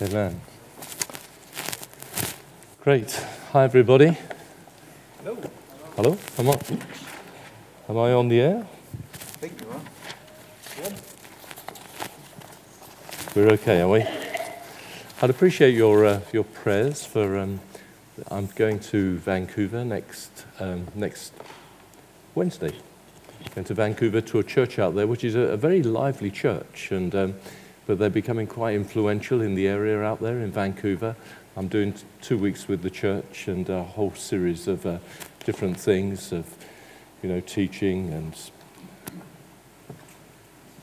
Amen. Great. Hi, everybody. Hello. Hello. Am I, am I on the air? I think you are. We're okay, are we? I'd appreciate your, uh, your prayers for. Um, I'm going to Vancouver next, um, next Wednesday. Going to Vancouver to a church out there, which is a, a very lively church, and um, but they're becoming quite influential in the area out there in Vancouver. I'm doing two weeks with the church and a whole series of uh, different things of, you know, teaching and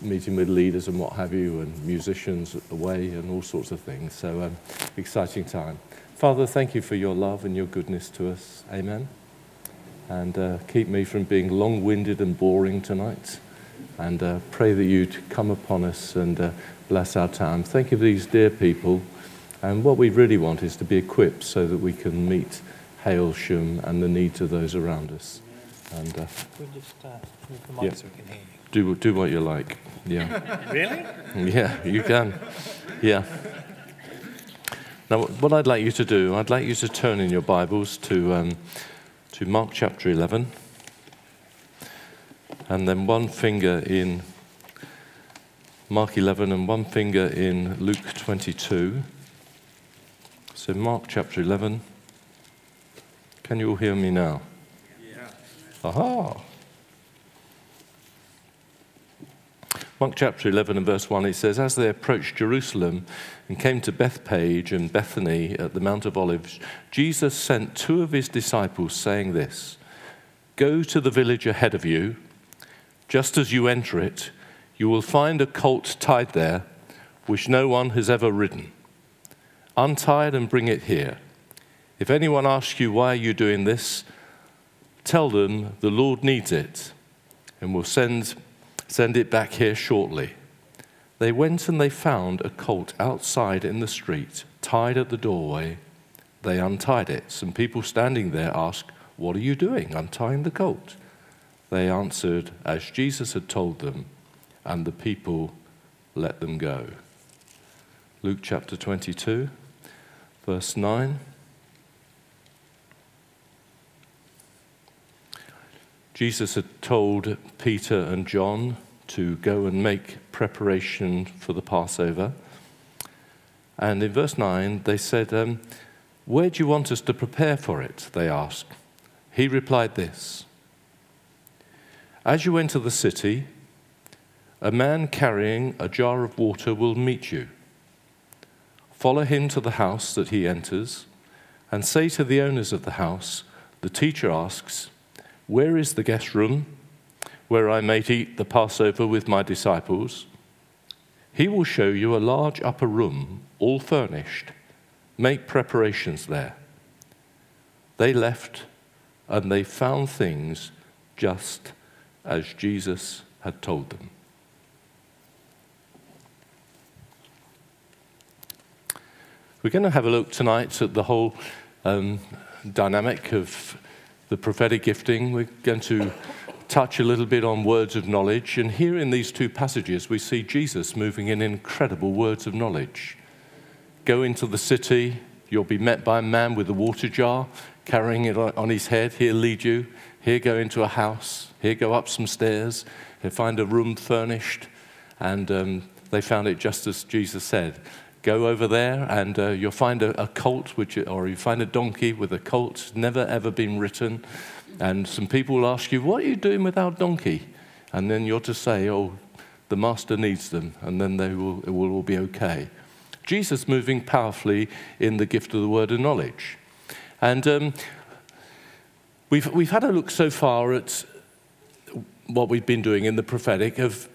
meeting with leaders and what have you, and musicians away and all sorts of things. So, um, exciting time. Father, thank you for your love and your goodness to us. Amen. And uh, keep me from being long winded and boring tonight. And uh, pray that you'd come upon us and uh, bless our time. Thank you for these dear people. And what we really want is to be equipped so that we can meet Hailsham and the needs of those around us. And uh, We'll just uh, move the mic Yeah. so we can hear you. do, do what you like. Yeah. Really? Yeah, you can. Yeah. Now, what I'd like you to do, I'd like you to turn in your Bibles to, um, to Mark chapter 11, and then one finger in Mark 11 and one finger in Luke 22. So, Mark chapter 11. Can you all hear me now? Yeah. Aha! Mark chapter 11 and verse 1, it says, As they approached Jerusalem and came to Bethphage and Bethany at the Mount of Olives, Jesus sent two of his disciples, saying this Go to the village ahead of you. Just as you enter it, you will find a colt tied there, which no one has ever ridden. Untie it and bring it here. If anyone asks you, Why you're you doing this? Tell them the Lord needs it and will send, send it back here shortly. They went and they found a colt outside in the street, tied at the doorway. They untied it. Some people standing there asked, What are you doing, untying the colt? They answered, as Jesus had told them, and the people let them go. Luke chapter 22, verse 9. Jesus had told Peter and John to go and make preparation for the Passover. And in verse 9, they said, um, Where do you want us to prepare for it? They asked. He replied this As you enter the city, a man carrying a jar of water will meet you. Follow him to the house that he enters, and say to the owners of the house, The teacher asks, where is the guest room where I may eat the Passover with my disciples? He will show you a large upper room, all furnished. Make preparations there. They left and they found things just as Jesus had told them. We're going to have a look tonight at the whole um, dynamic of the prophetic gifting. We're going to touch a little bit on words of knowledge. And here in these two passages, we see Jesus moving in incredible words of knowledge. Go into the city, you'll be met by a man with a water jar, carrying it on his head. He'll lead you. Here, go into a house. Here, go up some stairs. He'll find a room furnished. And um, they found it just as Jesus said go over there and uh, you'll find a, a colt, which, or you find a donkey with a colt, never ever been written. And some people will ask you, What are you doing with our donkey? And then you're to say, Oh, the master needs them, and then they will, it will all be okay. Jesus moving powerfully in the gift of the word of knowledge. And um, we've, we've had a look so far at what we've been doing in the prophetic of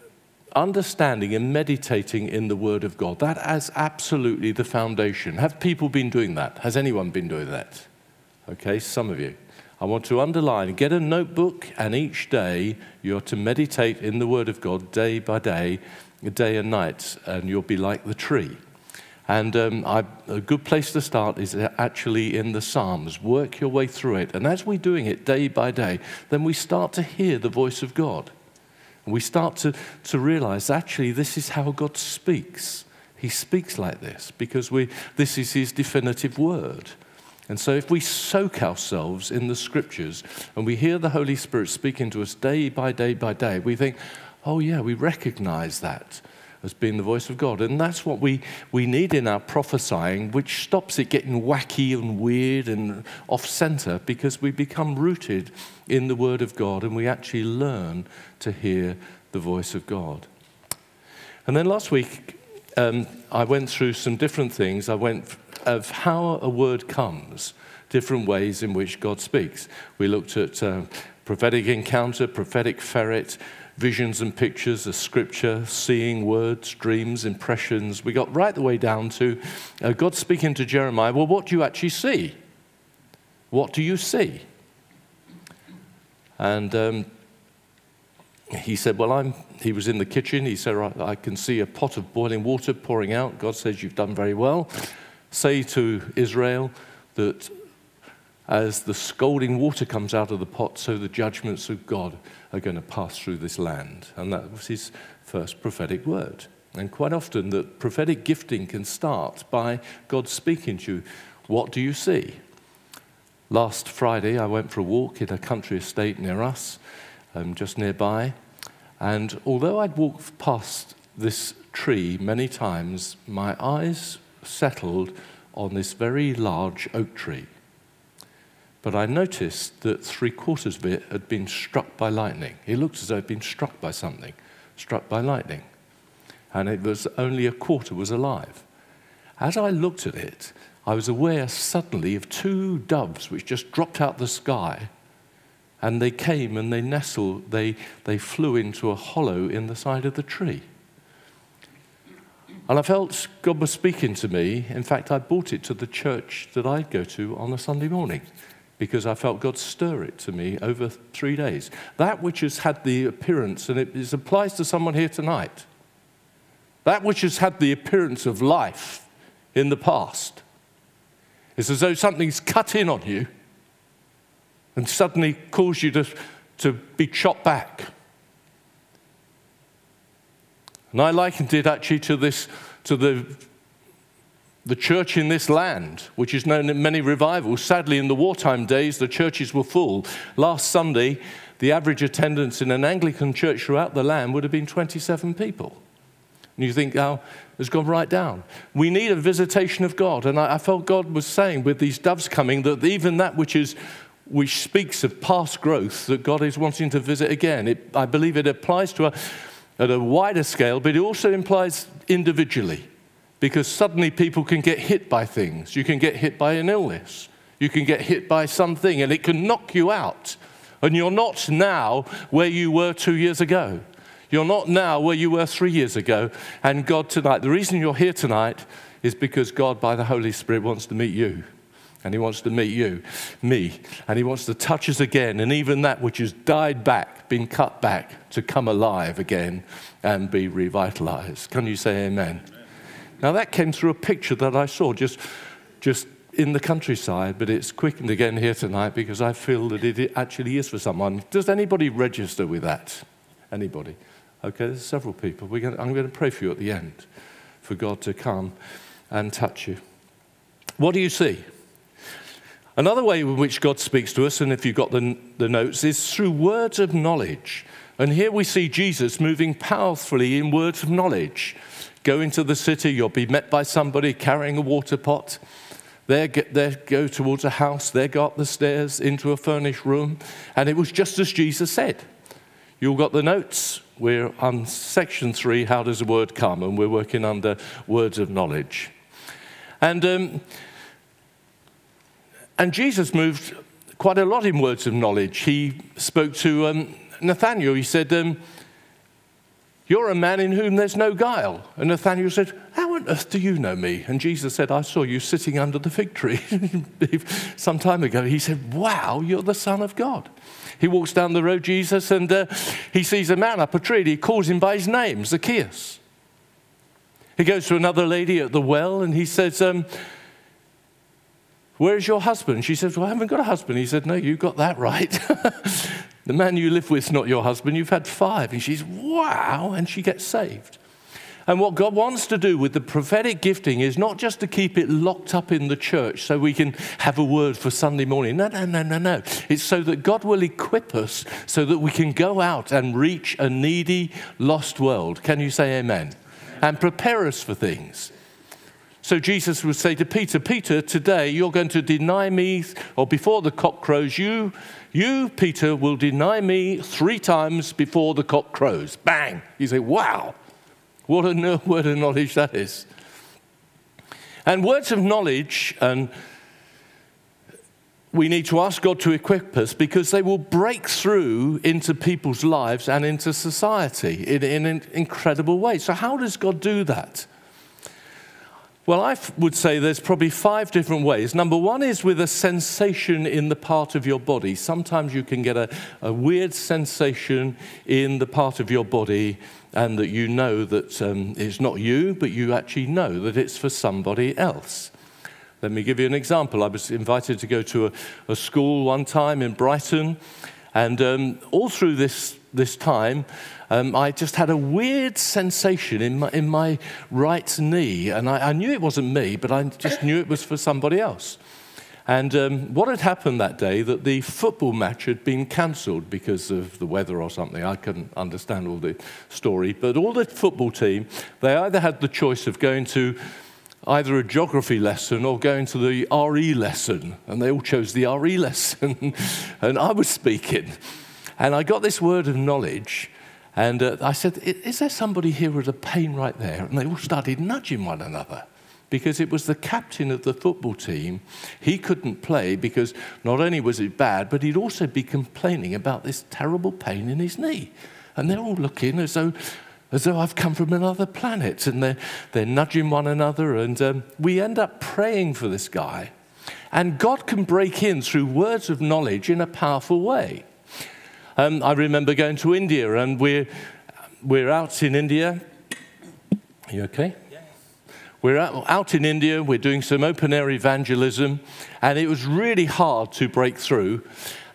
understanding and meditating in the Word of God. That is absolutely the foundation. Have people been doing that? Has anyone been doing that? Okay, some of you. I want to underline get a notebook, and each day you're to meditate in the Word of God day by day, day and night, and you'll be like the tree. And um, I, a good place to start is actually in the Psalms. Work your way through it. And as we're doing it day by day, then we start to hear the voice of God. And we start to, to realize actually this is how God speaks. He speaks like this because we, this is his definitive word. And so, if we soak ourselves in the scriptures and we hear the Holy Spirit speaking to us day by day by day, we think, oh, yeah, we recognize that as being the voice of God. And that's what we, we need in our prophesying, which stops it getting wacky and weird and off center because we become rooted in the Word of God and we actually learn to hear the voice of God. And then last week, um, I went through some different things. I went of how a word comes, different ways in which God speaks. We looked at uh, prophetic encounter, prophetic ferret, visions and pictures, of scripture, seeing words, dreams, impressions. We got right the way down to uh, God speaking to Jeremiah. Well, what do you actually see? What do you see? And um, he said, Well, I'm, he was in the kitchen. He said, I, I can see a pot of boiling water pouring out. God says, You've done very well. Say to Israel that as the scalding water comes out of the pot, so the judgments of God are going to pass through this land. And that was his first prophetic word. And quite often, the prophetic gifting can start by God speaking to you. What do you see? Last Friday, I went for a walk in a country estate near us, um, just nearby. And although I'd walked past this tree many times, my eyes settled on this very large oak tree. But I noticed that three quarters of it had been struck by lightning. It looked as though it had been struck by something, struck by lightning. And it was only a quarter was alive. As I looked at it, I was aware suddenly of two doves which just dropped out the sky. And they came and they nestled, they, they flew into a hollow in the side of the tree. And I felt God was speaking to me. In fact, I brought it to the church that I'd go to on a Sunday morning because I felt God stir it to me over three days. That which has had the appearance, and it applies to someone here tonight, that which has had the appearance of life in the past. It's as though something's cut in on you and suddenly caused you to, to be chopped back. And I likened it actually to this, to the, the church in this land, which is known in many revivals. Sadly, in the wartime days, the churches were full. Last Sunday, the average attendance in an Anglican church throughout the land would have been 27 people. And you think, oh, it's gone right down. We need a visitation of God. And I, I felt God was saying with these doves coming that even that which is which speaks of past growth that God is wanting to visit again. It, I believe it applies to a, at a wider scale, but it also implies individually, because suddenly people can get hit by things. You can get hit by an illness, you can get hit by something, and it can knock you out. And you're not now where you were two years ago. You're not now where you were three years ago. And God tonight, the reason you're here tonight is because God, by the Holy Spirit, wants to meet you. And he wants to meet you, me, and he wants to touch us again, and even that which has died back, been cut back, to come alive again and be revitalized. Can you say amen? amen? Now, that came through a picture that I saw just, just in the countryside, but it's quickened again here tonight because I feel that it actually is for someone. Does anybody register with that? Anybody? Okay, there's several people. Going to, I'm going to pray for you at the end for God to come and touch you. What do you see? Another way in which God speaks to us, and if you've got the, the notes, is through words of knowledge. And here we see Jesus moving powerfully in words of knowledge. Go into the city, you'll be met by somebody carrying a water pot. There, there go towards a house, there go up the stairs into a furnished room. And it was just as Jesus said. You all got the notes? We're on section three, how does a word come? And we're working under words of knowledge. And um, and Jesus moved quite a lot in words of knowledge. He spoke to um, Nathaniel. He said, um, You're a man in whom there's no guile. And Nathaniel said, How on earth do you know me? And Jesus said, I saw you sitting under the fig tree some time ago. He said, Wow, you're the Son of God. He walks down the road, Jesus, and uh, he sees a man up a tree. He calls him by his name, Zacchaeus. He goes to another lady at the well and he says, um, Where's your husband? She says, Well, I haven't got a husband. He said, No, you got that right. the man you live with is not your husband. You've had five. And she's, Wow. And she gets saved. And what God wants to do with the prophetic gifting is not just to keep it locked up in the church so we can have a word for Sunday morning. No, no, no, no, no. It's so that God will equip us so that we can go out and reach a needy, lost world. Can you say amen? And prepare us for things. So Jesus would say to Peter, Peter, today you're going to deny me, or before the cock crows, you, you, Peter, will deny me three times before the cock crows. Bang! You say, wow. What a word of knowledge that is. And words of knowledge, and we need to ask God to equip us because they will break through into people's lives and into society in, in an incredible way. So, how does God do that? Well, I would say there's probably five different ways. Number one is with a sensation in the part of your body. Sometimes you can get a, a weird sensation in the part of your body, and that you know that um, it's not you, but you actually know that it's for somebody else. Let me give you an example. I was invited to go to a, a school one time in Brighton, and um, all through this, this time, um, I just had a weird sensation in my, in my right knee. And I, I, knew it wasn't me, but I just knew it was for somebody else. And um, what had happened that day, that the football match had been cancelled because of the weather or something. I couldn't understand all the story. But all the football team, they either had the choice of going to either a geography lesson or going to the RE lesson. And they all chose the RE lesson. and I was speaking. And I got this word of knowledge and uh, I said, Is there somebody here with a pain right there? And they all started nudging one another because it was the captain of the football team. He couldn't play because not only was it bad, but he'd also be complaining about this terrible pain in his knee. And they're all looking as though, as though I've come from another planet. And they're, they're nudging one another. And um, we end up praying for this guy. And God can break in through words of knowledge in a powerful way. Um, I remember going to India, and we're, we're out in India. Are you okay? Yes. We're out, out in India, we're doing some open air evangelism, and it was really hard to break through.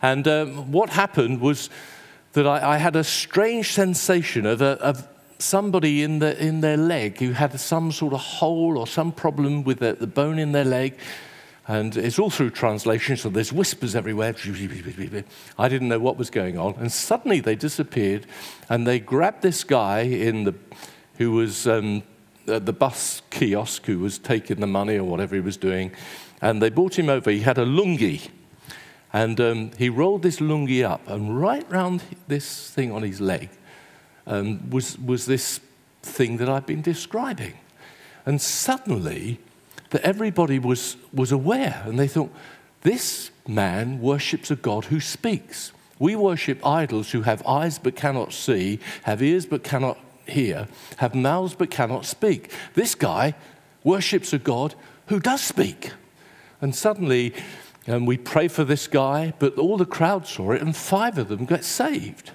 And um, what happened was that I, I, had a strange sensation of, a, of somebody in, the, in their leg who had some sort of hole or some problem with the, the bone in their leg. And it's all through translation, so there's whispers everywhere. I didn't know what was going on. And suddenly they disappeared, and they grabbed this guy in the, who was um, at the bus kiosk, who was taking the money or whatever he was doing, and they brought him over. He had a lungi, and um, he rolled this lungi up, and right round this thing on his leg um, was, was this thing that I've been describing. And suddenly, that everybody was, was aware and they thought, this man worships a God who speaks. We worship idols who have eyes but cannot see, have ears but cannot hear, have mouths but cannot speak. This guy worships a God who does speak. And suddenly, um, we pray for this guy, but all the crowd saw it, and five of them got saved.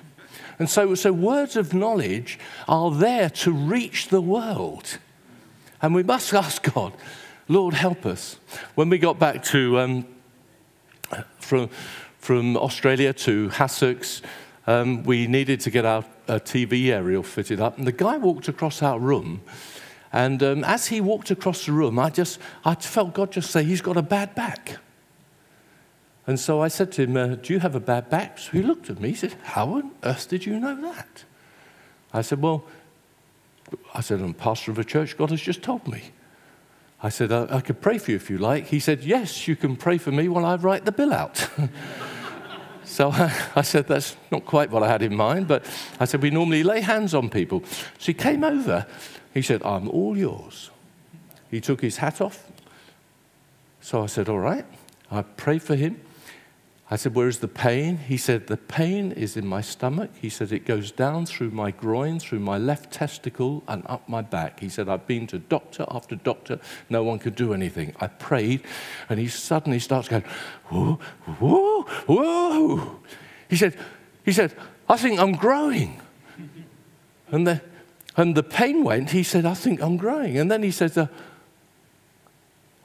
And so, so words of knowledge are there to reach the world. And we must ask God, Lord, help us. When we got back to, um, from, from Australia to Hassocks, um, we needed to get our TV aerial fitted up. And the guy walked across our room. And um, as he walked across the room, I just I felt God just say, He's got a bad back. And so I said to him, uh, Do you have a bad back? So he looked at me. He said, How on earth did you know that? I said, Well, I said, I'm pastor of a church. God has just told me. I said, I, I could pray for you if you like. He said, Yes, you can pray for me while I write the bill out. so I, said, That's not quite what I had in mind, but I said, We normally lay hands on people. So he came over. He said, I'm all yours. He took his hat off. So I said, All right. I prayed for him. I said, Where is the pain? He said, The pain is in my stomach. He said, It goes down through my groin, through my left testicle, and up my back. He said, I've been to doctor after doctor. No one could do anything. I prayed, and he suddenly starts going, Whoa, whoa, whoa. He said, he said I think I'm growing. And the, and the pain went. He said, I think I'm growing. And then he said, uh,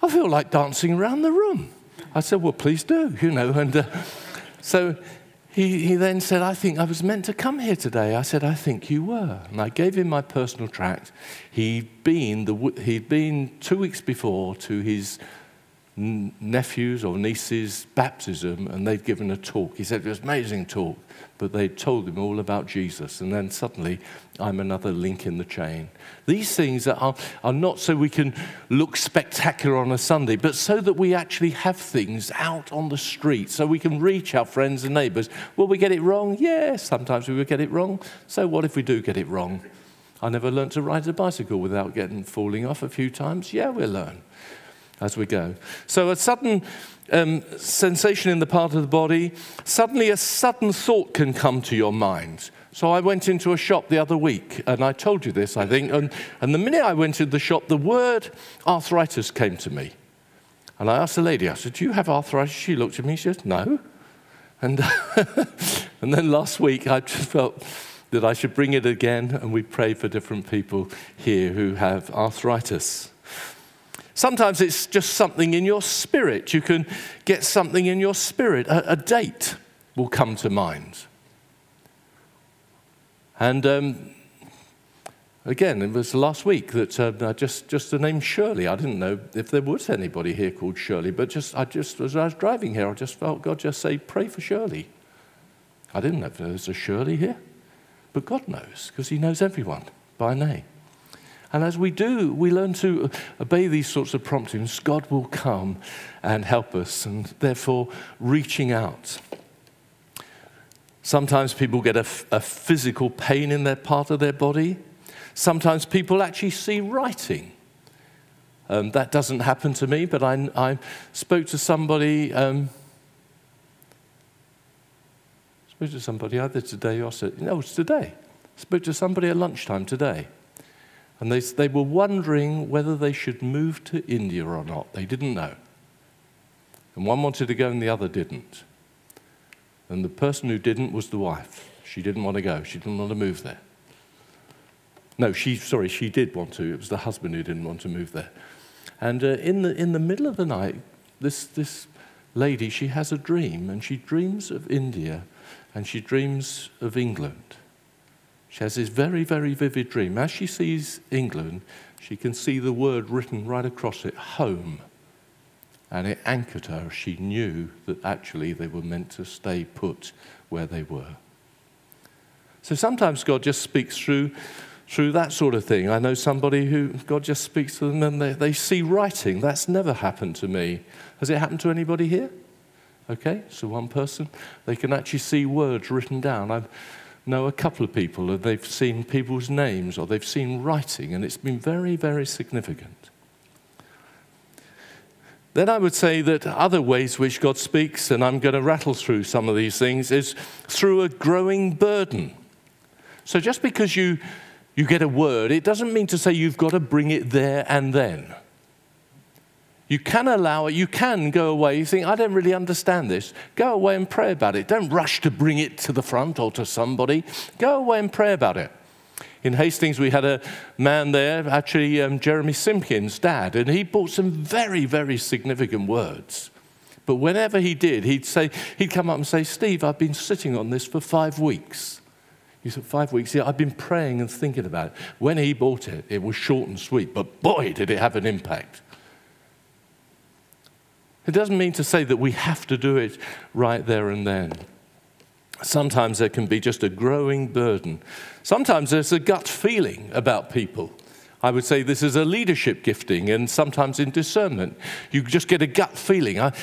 I feel like dancing around the room. I said, Well, please do, you know. And uh, so he, he then said, I think I was meant to come here today. I said, I think you were. And I gave him my personal tract. He'd been, the, he'd been two weeks before to his nephew's or niece's baptism and they'd given a talk. He said it was amazing talk, but they'd told him all about Jesus. And then suddenly, I'm another link in the chain. These things are, are not so we can look spectacular on a Sunday, but so that we actually have things out on the street, so we can reach our friends and neighbors. Will we get it wrong? Yes, sometimes we will get it wrong. So what if we do get it wrong? I never learned to ride a bicycle without getting falling off a few times. Yeah, we'll learn as we go. So, a sudden um, sensation in the part of the body, suddenly a sudden thought can come to your mind. So, I went into a shop the other week, and I told you this, I think, and, and the minute I went into the shop, the word arthritis came to me. And I asked the lady, I said, Do you have arthritis? She looked at me, she said, No. And, and then last week, I just felt that I should bring it again, and we pray for different people here who have arthritis. Sometimes it's just something in your spirit. You can get something in your spirit. A, a date will come to mind. And um, again, it was last week that uh, just, just the name Shirley. I didn't know if there was anybody here called Shirley, but just, I just, as I was driving here, I just felt God just say, pray for Shirley. I didn't know if there was a Shirley here, but God knows because He knows everyone by name. And as we do, we learn to obey these sorts of promptings, God will come and help us, and therefore reaching out. Sometimes people get a, a physical pain in their part of their body. Sometimes people actually see writing. Um, that doesn't happen to me, but I, I spoke to somebody. Um, spoke to somebody either today or no, it's today. Spoke to somebody at lunchtime today and they, they were wondering whether they should move to India or not. They didn't know. And one wanted to go and the other didn't. And the person who didn't was the wife. She didn't want to go, she didn't want to move there. No, she, sorry, she did want to. It was the husband who didn't want to move there. And uh, in, the, in the middle of the night, this, this lady, she has a dream, and she dreams of India, and she dreams of England. She has this very, very vivid dream. As she sees England, she can see the word written right across it home. And it anchored her. She knew that actually they were meant to stay put where they were. So sometimes God just speaks through, through that sort of thing. I know somebody who God just speaks to them and they, they see writing. That's never happened to me. Has it happened to anybody here? Okay, so one person, they can actually see words written down. I've, know a couple of people and they've seen people's names or they've seen writing, and it's been very, very significant. Then I would say that other ways which God speaks, and I'm going to rattle through some of these things, is through a growing burden. So just because you, you get a word, it doesn't mean to say you've got to bring it there and then. You can allow it, you can go away. You think, I don't really understand this. Go away and pray about it. Don't rush to bring it to the front or to somebody. Go away and pray about it. In Hastings, we had a man there, actually, um, Jeremy Simpkins' dad, and he brought some very, very significant words. But whenever he did, he'd say, he'd come up and say, Steve, I've been sitting on this for five weeks. He said, Five weeks? Yeah, I've been praying and thinking about it. When he bought it, it was short and sweet, but boy, did it have an impact. It doesn't mean to say that we have to do it right there and then. Sometimes there can be just a growing burden. Sometimes there's a gut feeling about people. I would say this is a leadership gifting, and sometimes in discernment. You just get a gut feeling. I,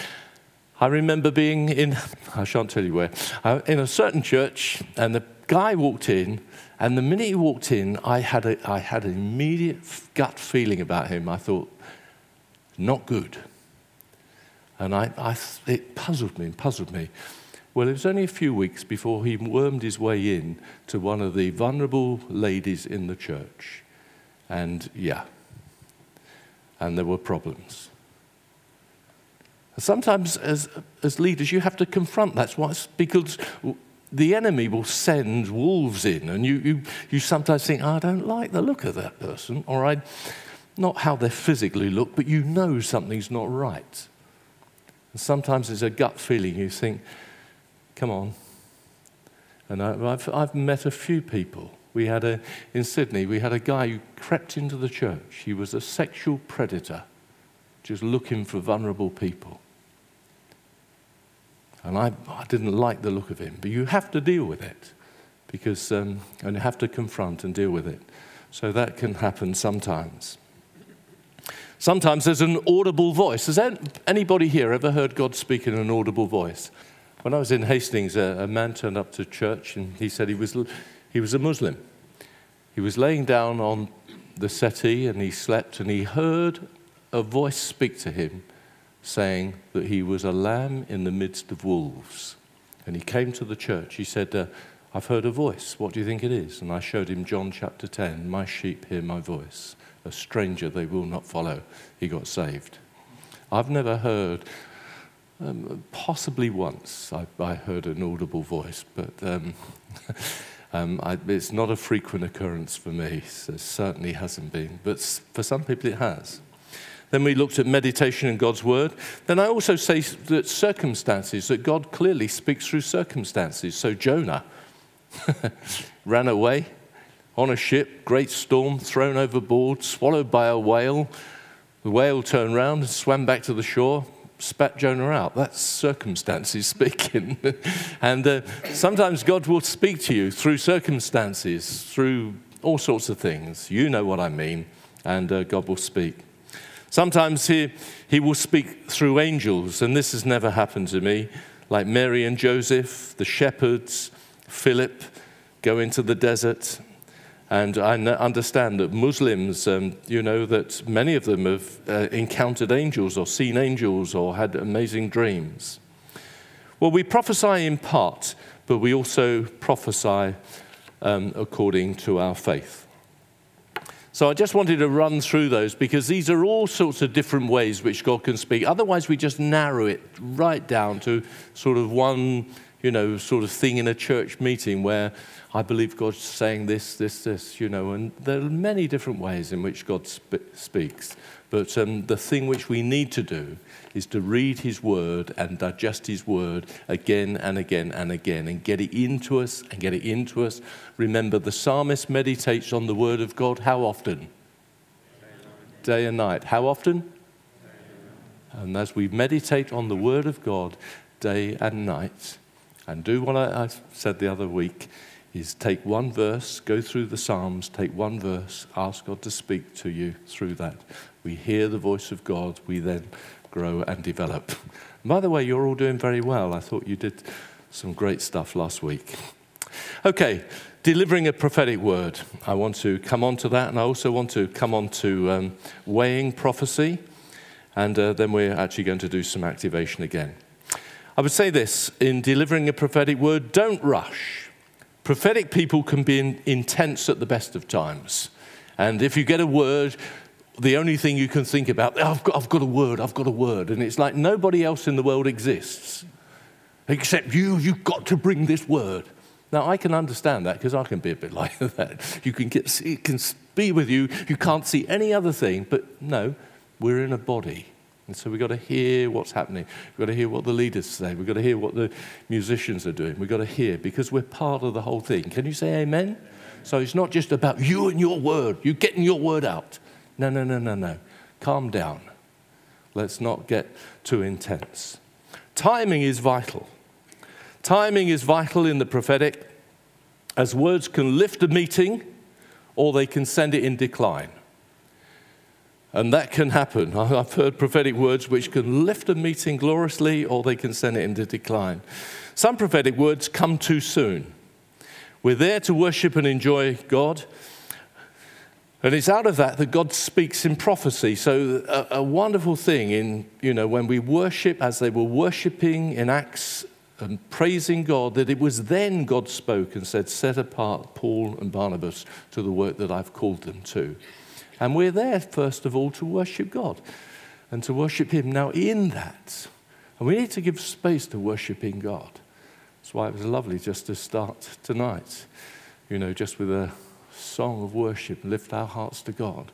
I remember being in, I shan't tell you where, uh, in a certain church, and the guy walked in, and the minute he walked in, I had, a, I had an immediate gut feeling about him. I thought, not good. And I, I, it puzzled me and puzzled me. Well, it was only a few weeks before he wormed his way in to one of the vulnerable ladies in the church. And yeah, and there were problems. Sometimes, as, as leaders, you have to confront that. That's because the enemy will send wolves in, and you, you, you sometimes think, I don't like the look of that person, or I, not how they physically look, but you know something's not right. And sometimes it's a gut feeling. You think, come on, And I, I've, I've met a few people. We had a, in Sydney, we had a guy who crept into the church. He was a sexual predator, just looking for vulnerable people. And I, I didn't like the look of him, but you have to deal with it because, um, and you have to confront and deal with it. So that can happen sometimes. Sometimes there's an audible voice. Has anybody here ever heard God speak in an audible voice? When I was in Hastings, a, man turned up to church and he said he was, he was a Muslim. He was laying down on the settee and he slept and he heard a voice speak to him saying that he was a lamb in the midst of wolves. And he came to the church. He said, uh, I've heard a voice. What do you think it is? And I showed him John chapter 10. My sheep hear my voice. A stranger they will not follow. He got saved. I've never heard, um, possibly once, I, I, heard an audible voice, but um, um, I, it's not a frequent occurrence for me. So it certainly hasn't been. But for some people, it has. Then we looked at meditation and God's word. Then I also say that circumstances, that God clearly speaks through circumstances. So Jonah ran away on a ship, great storm, thrown overboard, swallowed by a whale. The whale turned around and swam back to the shore, spat Jonah out. That's circumstances speaking. and uh, sometimes God will speak to you through circumstances, through all sorts of things. You know what I mean, and uh, God will speak. Sometimes he, he will speak through angels, and this has never happened to me, like Mary and Joseph, the shepherds, Philip go into the desert. And I understand that Muslims, um, you know, that many of them have uh, encountered angels or seen angels or had amazing dreams. Well, we prophesy in part, but we also prophesy um, according to our faith. So I just wanted to run through those because these are all sorts of different ways which God can speak. Otherwise, we just narrow it right down to sort of one, you know, sort of thing in a church meeting where I believe God's saying this, this, this, you know, and there are many different ways in which God sp- speaks. But um, the thing which we need to do is to read His Word and digest His Word again and again and again and get it into us and get it into us. Remember, the psalmist meditates on the Word of God how often? Day and night. How often? And as we meditate on the Word of God day and night, and do what I, I said the other week, is take one verse, go through the Psalms, take one verse, ask God to speak to you through that. We hear the voice of God, we then grow and develop. By the way, you're all doing very well. I thought you did some great stuff last week. Okay, delivering a prophetic word. I want to come on to that, and I also want to come on to um, weighing prophecy, and uh, then we're actually going to do some activation again. I would say this in delivering a prophetic word don't rush. Prophetic people can be in, intense at the best of times. And if you get a word, the only thing you can think about, oh, I've, got, I've got a word, I've got a word. And it's like nobody else in the world exists except you. You've got to bring this word. Now, I can understand that because I can be a bit like that. You can get, it can be with you, you can't see any other thing, but no, we're in a body. And so we've got to hear what's happening. We've got to hear what the leaders say. We've got to hear what the musicians are doing. We've got to hear because we're part of the whole thing. Can you say amen? amen? So it's not just about you and your word, you getting your word out. No, no, no, no, no. Calm down. Let's not get too intense. Timing is vital. Timing is vital in the prophetic, as words can lift a meeting or they can send it in decline. And that can happen. I've heard prophetic words which can lift a meeting gloriously or they can send it into decline. Some prophetic words come too soon. We're there to worship and enjoy God, and it's out of that that God speaks in prophecy. So, a, a, wonderful thing in, you know, when we worship, as they were worshiping in Acts and praising God, that it was then God spoke and said, Set apart Paul and Barnabas to the work that I've called them to. And we're there, first of all, to worship God and to worship Him. Now, in that, and we need to give space to worshiping God. That's why it was lovely just to start tonight, you know, just with a song of worship, lift our hearts to God.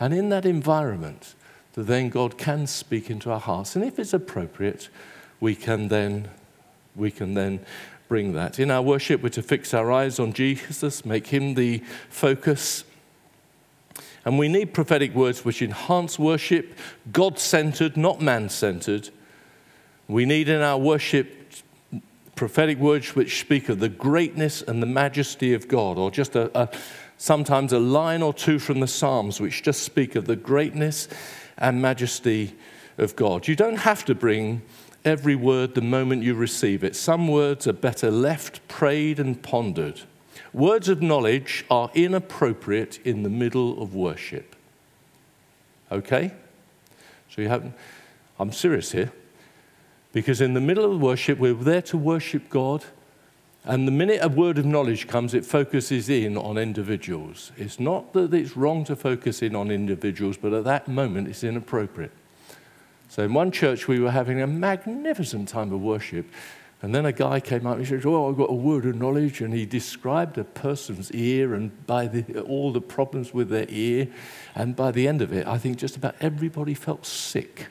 And in that environment, that then God can speak into our hearts. And if it's appropriate, we can then, we can then bring that. In our worship, we're to fix our eyes on Jesus, make him the focus. And we need prophetic words which enhance worship, God centered, not man centered. We need in our worship prophetic words which speak of the greatness and the majesty of God, or just a, a, sometimes a line or two from the Psalms which just speak of the greatness and majesty of God. You don't have to bring every word the moment you receive it. Some words are better left, prayed, and pondered. Words of knowledge are inappropriate in the middle of worship. Okay? So you have, I'm serious here. Because in the middle of worship, we're there to worship God. And the minute a word of knowledge comes, it focuses in on individuals. It's not that it's wrong to focus in on individuals, but at that moment, it's inappropriate. So in one church, we were having a magnificent time of worship. And then a guy came up and he said, Oh, I've got a word of knowledge. And he described a person's ear and by the, all the problems with their ear. And by the end of it, I think just about everybody felt sick.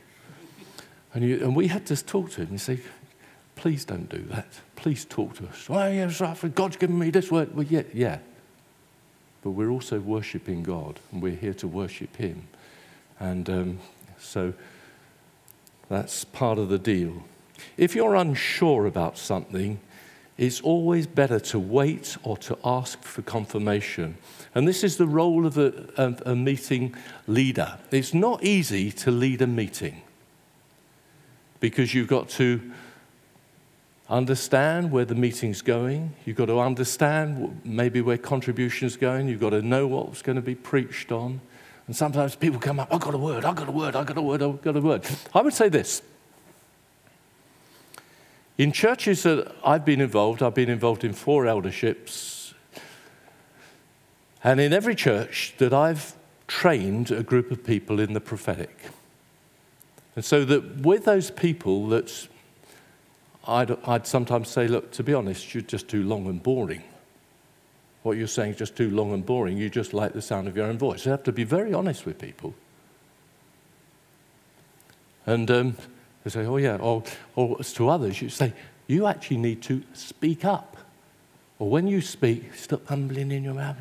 And, you, and we had to talk to him and say, Please don't do that. Please talk to us. Oh, yes, God's given me this word. Well, yeah, yeah. But we're also worshiping God, and we're here to worship Him. And um, so that's part of the deal. If you're unsure about something, it's always better to wait or to ask for confirmation. And this is the role of a, a, meeting leader. It's not easy to lead a meeting because you've got to understand where the meeting's going. You've got to understand maybe where contribution's going. You've got to know what's going to be preached on. And sometimes people come up, I've got a word, I've got a word, I've got a word, I've got a word. I would say this. In churches that I've been involved, I've been involved in four elderships. And in every church that I've trained a group of people in the prophetic. And so that with those people that I'd, I'd sometimes say, look, to be honest, you're just too long and boring. What you're saying is just too long and boring. You just like the sound of your own voice. You have to be very honest with people. And um, they say, oh, yeah. Or, or to others, you say, you actually need to speak up. Or when you speak, stop mumbling in your mouth.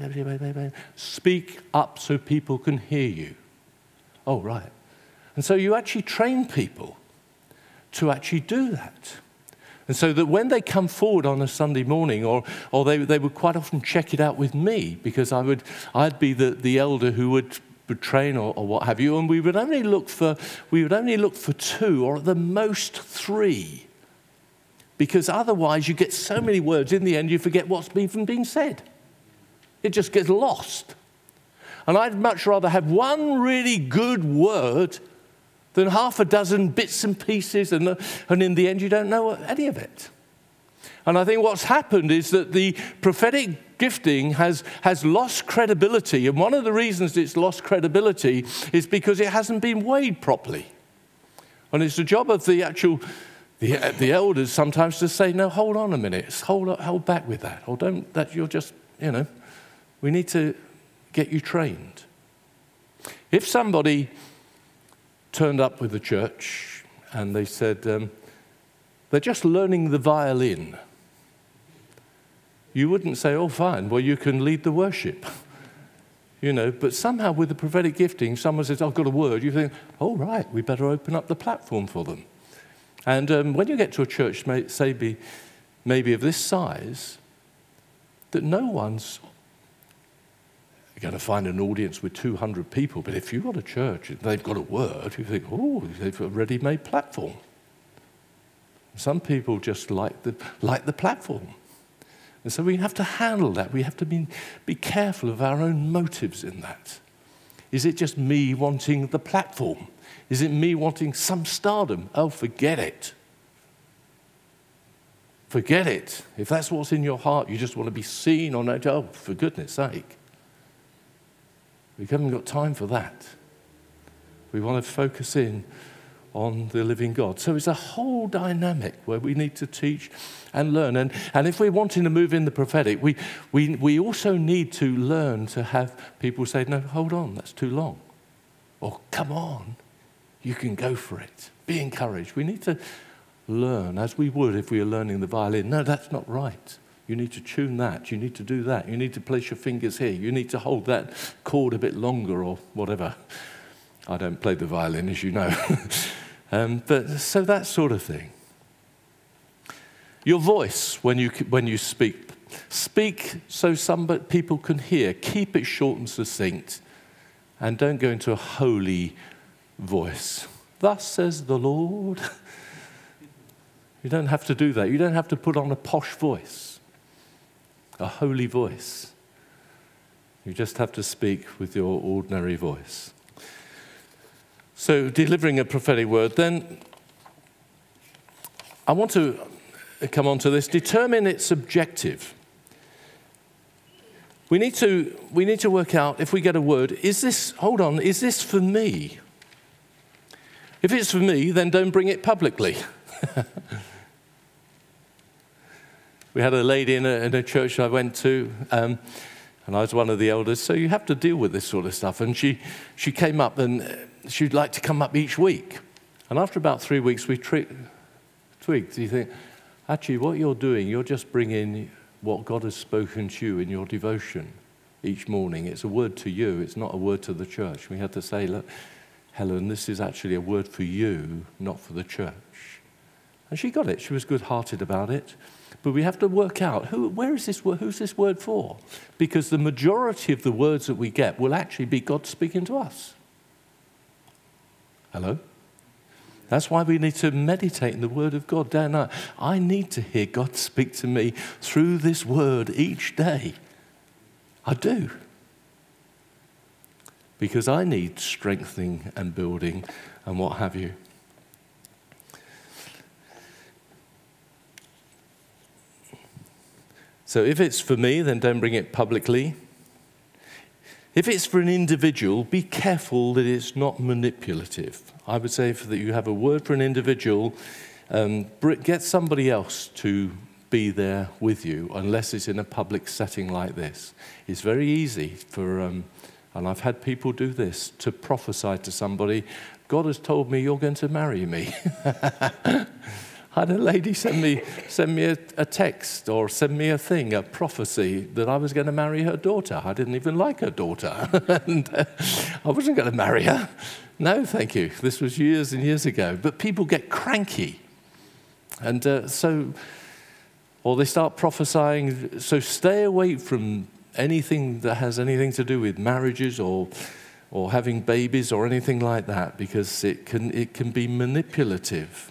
Speak up so people can hear you. Oh, right. And so you actually train people to actually do that. And so that when they come forward on a Sunday morning, or, or they, they would quite often check it out with me, because I would, I'd be the, the elder who would train or, or what have you, and we would, only look for, we would only look for two, or at the most three. Because otherwise, you get so many words, in the end, you forget what's even been said. It just gets lost. And I'd much rather have one really good word than half a dozen bits and pieces, and, and in the end, you don't know any of it. And I think what's happened is that the prophetic gifting has, has lost credibility. And one of the reasons it's lost credibility is because it hasn't been weighed properly. And it's the job of the actual the, the elders sometimes to say, no, hold on a minute, hold, hold back with that. Or don't, that you're just, you know, we need to get you trained. If somebody turned up with the church and they said, um, they're just learning the violin. You wouldn't say, oh, fine, well, you can lead the worship. you know, but somehow with the prophetic gifting, someone says, I've got a word. You think, oh, right, we better open up the platform for them. And um, when you get to a church, say, maybe of this size, that no one's going to find an audience with 200 people, but if you've got a church and they've got a word, you think, oh, they've a ready made platform. Some people just like the, like the platform. And so we have to handle that. We have to be, be careful of our own motives in that. Is it just me wanting the platform? Is it me wanting some stardom? Oh, forget it. Forget it. If that's what's in your heart, you just want to be seen on that. Oh, for goodness sake. We haven't got time for that. We want to focus in on the living God. So it's a whole dynamic where we need to teach and learn. And, and if we're wanting to move in the prophetic, we, we, we also need to learn to have people say, no, hold on, that's too long. Or come on, you can go for it. Be encouraged. We need to learn as we would if we were learning the violin. No, that's not right. You need to tune that. You need to do that. You need to place your fingers here. You need to hold that chord a bit longer or whatever. I don't play the violin, as you know. um, but so that sort of thing. Your voice when you, when you speak. Speak so some people can hear. Keep it short and succinct. And don't go into a holy voice. Thus says the Lord. you don't have to do that. You don't have to put on a posh voice, a holy voice. You just have to speak with your ordinary voice. So, delivering a prophetic word, then I want to come on to this. Determine its objective. We need to, we need to work out if we get a word, is this, hold on, is this for me? If it's for me, then don't bring it publicly. we had a lady in a, in a church I went to, um, and I was one of the elders, so you have to deal with this sort of stuff. And she, she came up, and she'd like to come up each week. And after about three weeks, we tri- tweaked. You think, actually, what you're doing, you're just bringing what God has spoken to you in your devotion each morning. It's a word to you, it's not a word to the church. We had to say, look, Helen, this is actually a word for you, not for the church. And she got it. She was good hearted about it. But we have to work out who, where is this who's this word for? Because the majority of the words that we get will actually be God speaking to us. Hello? That's why we need to meditate in the Word of God day and night. I need to hear God speak to me through this Word each day. I do. Because I need strengthening and building and what have you. So if it's for me, then don't bring it publicly. If it's for an individual, be careful that it's not manipulative. I would say that you have a word for an individual, um, get somebody else to be there with you, unless it's in a public setting like this. It's very easy for, um, and I've had people do this, to prophesy to somebody, God has told me you're going to marry me. Had a lady send me, send me a, a, text or send me a thing, a prophecy that I was going to marry her daughter. I didn't even like her daughter. and uh, I wasn't going to marry her. No, thank you. This was years and years ago. But people get cranky. And uh, so, or they start prophesying. So stay away from anything that has anything to do with marriages or, or having babies or anything like that because it can, it can be manipulative.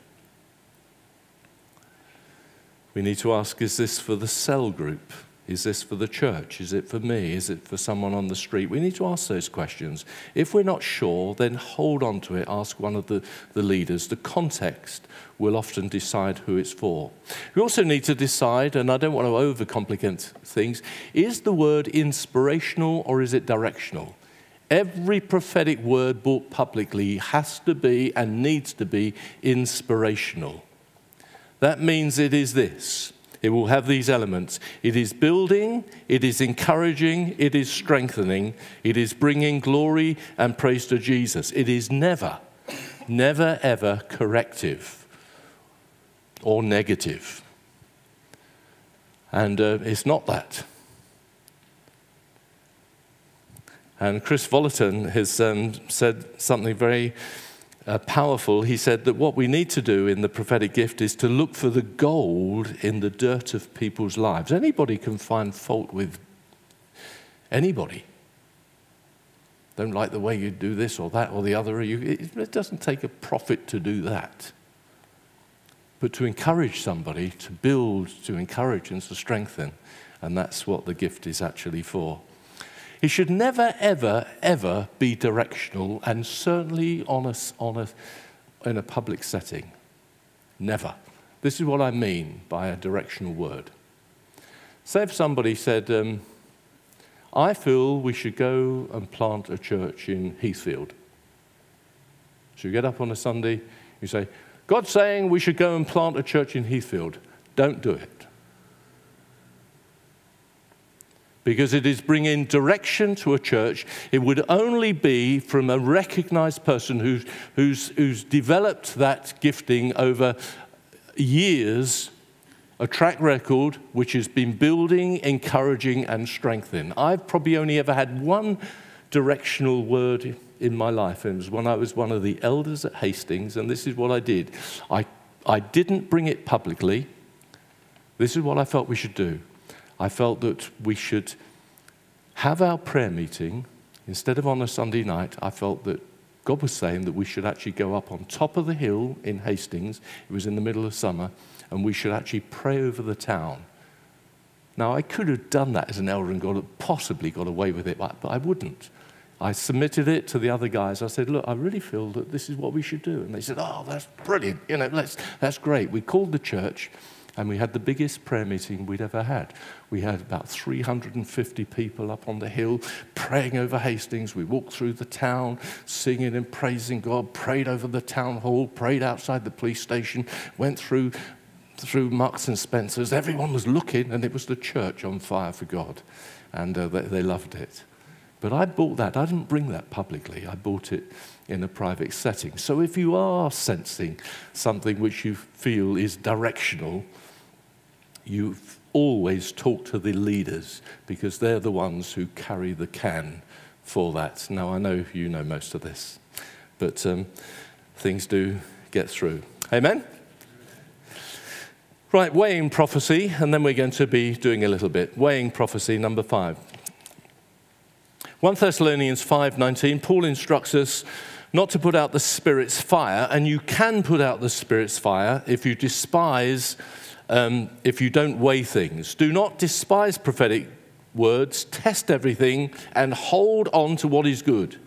We need to ask is this for the cell group? Is this for the church? Is it for me? Is it for someone on the street? We need to ask those questions. If we're not sure, then hold on to it. Ask one of the, the leaders. The context will often decide who it's for. We also need to decide, and I don't want to overcomplicate things, is the word inspirational or is it directional? Every prophetic word brought publicly has to be and needs to be inspirational. That means it is this. It will have these elements. It is building, it is encouraging, it is strengthening, it is bringing glory and praise to Jesus. It is never, never, ever corrective or negative. And uh, it's not that. And Kris Vallotton has um, said something very uh, powerful, he said that what we need to do in the prophetic gift is to look for the gold in the dirt of people's lives. Anybody can find fault with anybody. Don't like the way you do this or that or the other. it doesn't take a prophet to do that. But to encourage somebody, to build, to encourage, and to strengthen. And that's what the gift is actually for. He should never, ever, ever be directional, and certainly on a, on a, in a public setting. Never. This is what I mean by a directional word. Say if somebody said, um, I feel we should go and plant a church in Heathfield. So you get up on a Sunday, you say, God's saying we should go and plant a church in Heathfield. Don't do it. Because it is bringing direction to a church. It would only be from a recognized person who's, who's, who's developed that gifting over years a track record which has been building, encouraging, and strengthening. I've probably only ever had one directional word in my life, and it was when I was one of the elders at Hastings, and this is what I did. I, I didn't bring it publicly. This is what I felt we should do. I felt that we should have our prayer meeting instead of on a Sunday night. I felt that God was saying that we should actually go up on top of the hill in Hastings. It was in the middle of summer and we should actually pray over the town. Now, I could have done that as an elder and got, possibly got away with it, but I wouldn't. I submitted it to the other guys. I said, Look, I really feel that this is what we should do. And they said, Oh, that's brilliant. You know, let's, that's great. We called the church and we had the biggest prayer meeting we'd ever had. We had about 350 people up on the hill praying over Hastings. We walked through the town, singing and praising God, prayed over the town hall, prayed outside the police station, went through through Marks and Spencer's. Everyone was looking, and it was the church on fire for God. And uh, they, they loved it. But I bought that. I didn't bring that publicly. I bought it in a private setting. So if you are sensing something which you feel is directional, you always talk to the leaders because they're the ones who carry the can for that. Now, I know you know most of this, but um, things do get through. Amen? Right, weighing prophecy, and then we're going to be doing a little bit. Weighing prophecy, number five. 1 Thessalonians 5:19, Paul instructs us not to put out the Spirit's fire, and you can put out the Spirit's fire if you despise, um, if you don't weigh things. Do not despise prophetic words, test everything, and hold on to what is good.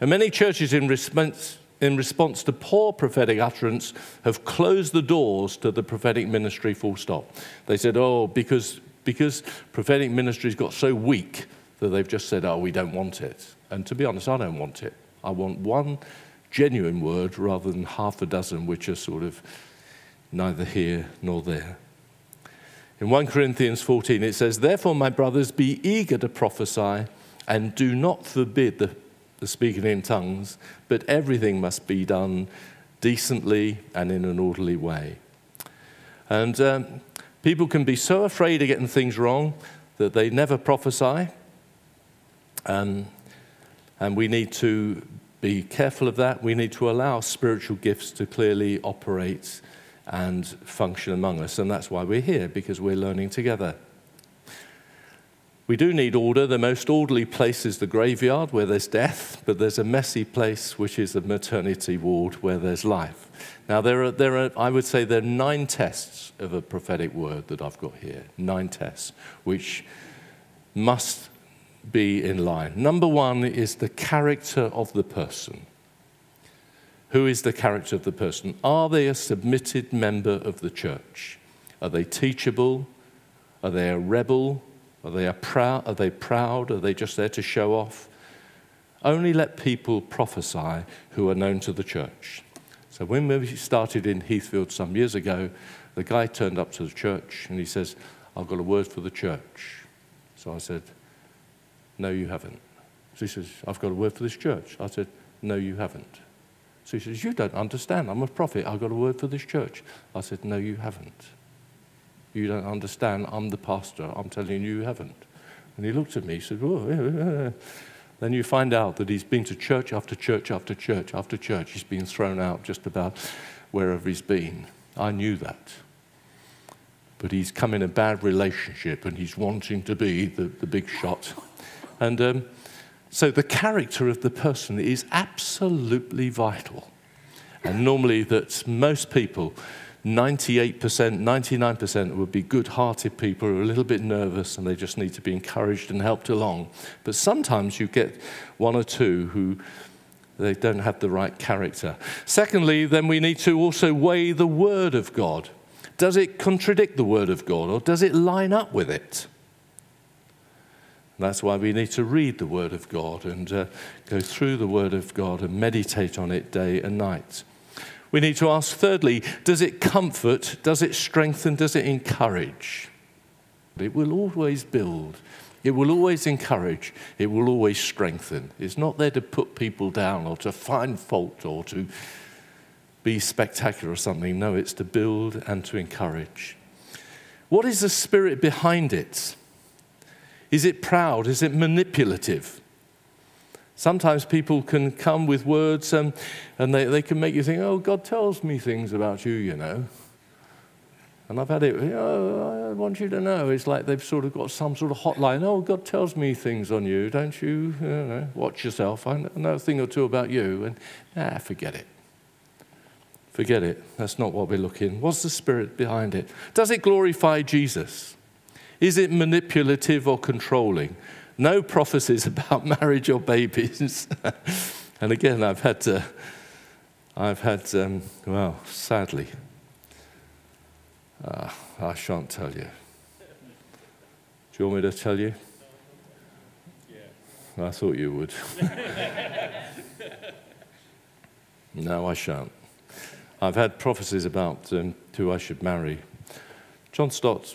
And many churches, in response, in response to poor prophetic utterance, have closed the doors to the prophetic ministry full stop. They said, oh, because, because prophetic ministry's got so weak that they've just said, oh, we don't want it. And to be honest, I don't want it. I want one genuine word rather than half a dozen which are sort of neither here nor there. In 1 Corinthians 14, it says, Therefore, my brothers, be eager to prophesy and do not forbid the the speaking in tongues, but everything must be done decently and in an orderly way. And um, people can be so afraid of getting things wrong that they never prophesy. Um, and we need to be careful of that. We need to allow spiritual gifts to clearly operate and function among us. And that's why we're here, because we're learning together. We do need order. The most orderly place is the graveyard where there's death, but there's a messy place which is the maternity ward where there's life. Now, there are, there are, I would say there are nine tests of a prophetic word that I've got here. Nine tests, which must be in line. Number one is the character of the person. Who is the character of the person? Are they a submitted member of the church? Are they teachable? Are they a rebel? Are they, proud? Are they proud? Are they just there to show off? Only let people prophesy who are known to the church. So when we started in Heathfield some years ago, the guy turned up to the church and he says, I've got a word for the church. So I said, No, you haven't. So he says, I've got a word for this church. I said, No, you haven't. So he says, You don't understand. I'm a prophet. I've got a word for this church. I said, No, you haven't. You don't understand. I'm the pastor. I'm telling you, you haven't. And he looked at me. He said, oh, Then you find out that he's been to church after church after church after church. He's been thrown out just about wherever he's been. I knew that. But he's come in a bad relationship and he's wanting to be the, the big shot. And um, so the character of the person is absolutely vital. And normally, that most people 98%, 99% would be good hearted people who are a little bit nervous and they just need to be encouraged and helped along. But sometimes you get one or two who they don't have the right character. Secondly, then we need to also weigh the Word of God. Does it contradict the Word of God or does it line up with it? That's why we need to read the Word of God and uh, go through the Word of God and meditate on it day and night. We need to ask, thirdly, does it comfort, does it strengthen, does it encourage? It will always build, it will always encourage, it will always strengthen. It's not there to put people down or to find fault or to be spectacular or something. No, it's to build and to encourage. What is the spirit behind it? Is it proud? Is it manipulative? Sometimes people can come with words um, and they, they can make you think, oh, God tells me things about you, you know. And I've had it, oh, I want you to know. It's like they've sort of got some sort of hotline. Oh, God tells me things on you, don't you? you know, watch yourself. I know a thing or two about you. And ah, forget it. Forget it. That's not what we're looking. What's the spirit behind it? Does it glorify Jesus? Is it manipulative or controlling? No prophecies about marriage or babies. and again, I've had to, I've had, um, well, sadly, uh, I shan't tell you. Do you want me to tell you? Yeah. I thought you would. no, I shan't. I've had prophecies about um, who I should marry. John Stott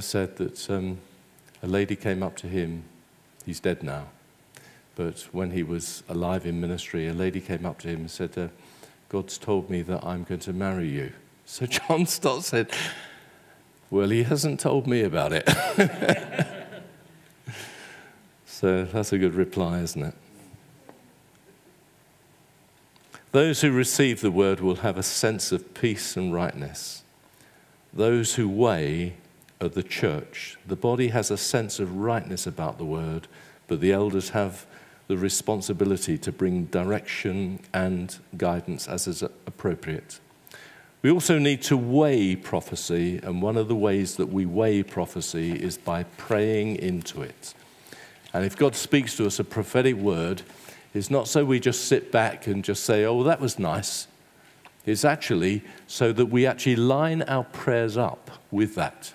said that um, a lady came up to him, he's dead now, but when he was alive in ministry, a lady came up to him and said, uh, God's told me that I'm going to marry you. So John Stott said, Well, he hasn't told me about it. so that's a good reply, isn't it? Those who receive the word will have a sense of peace and rightness. Those who weigh are the church. The body has a sense of rightness about the word, but the elders have the responsibility to bring direction and guidance as is appropriate. We also need to weigh prophecy, and one of the ways that we weigh prophecy is by praying into it. And if God speaks to us a prophetic word, it's not so we just sit back and just say, oh, that was nice. It's actually so that we actually line our prayers up with that.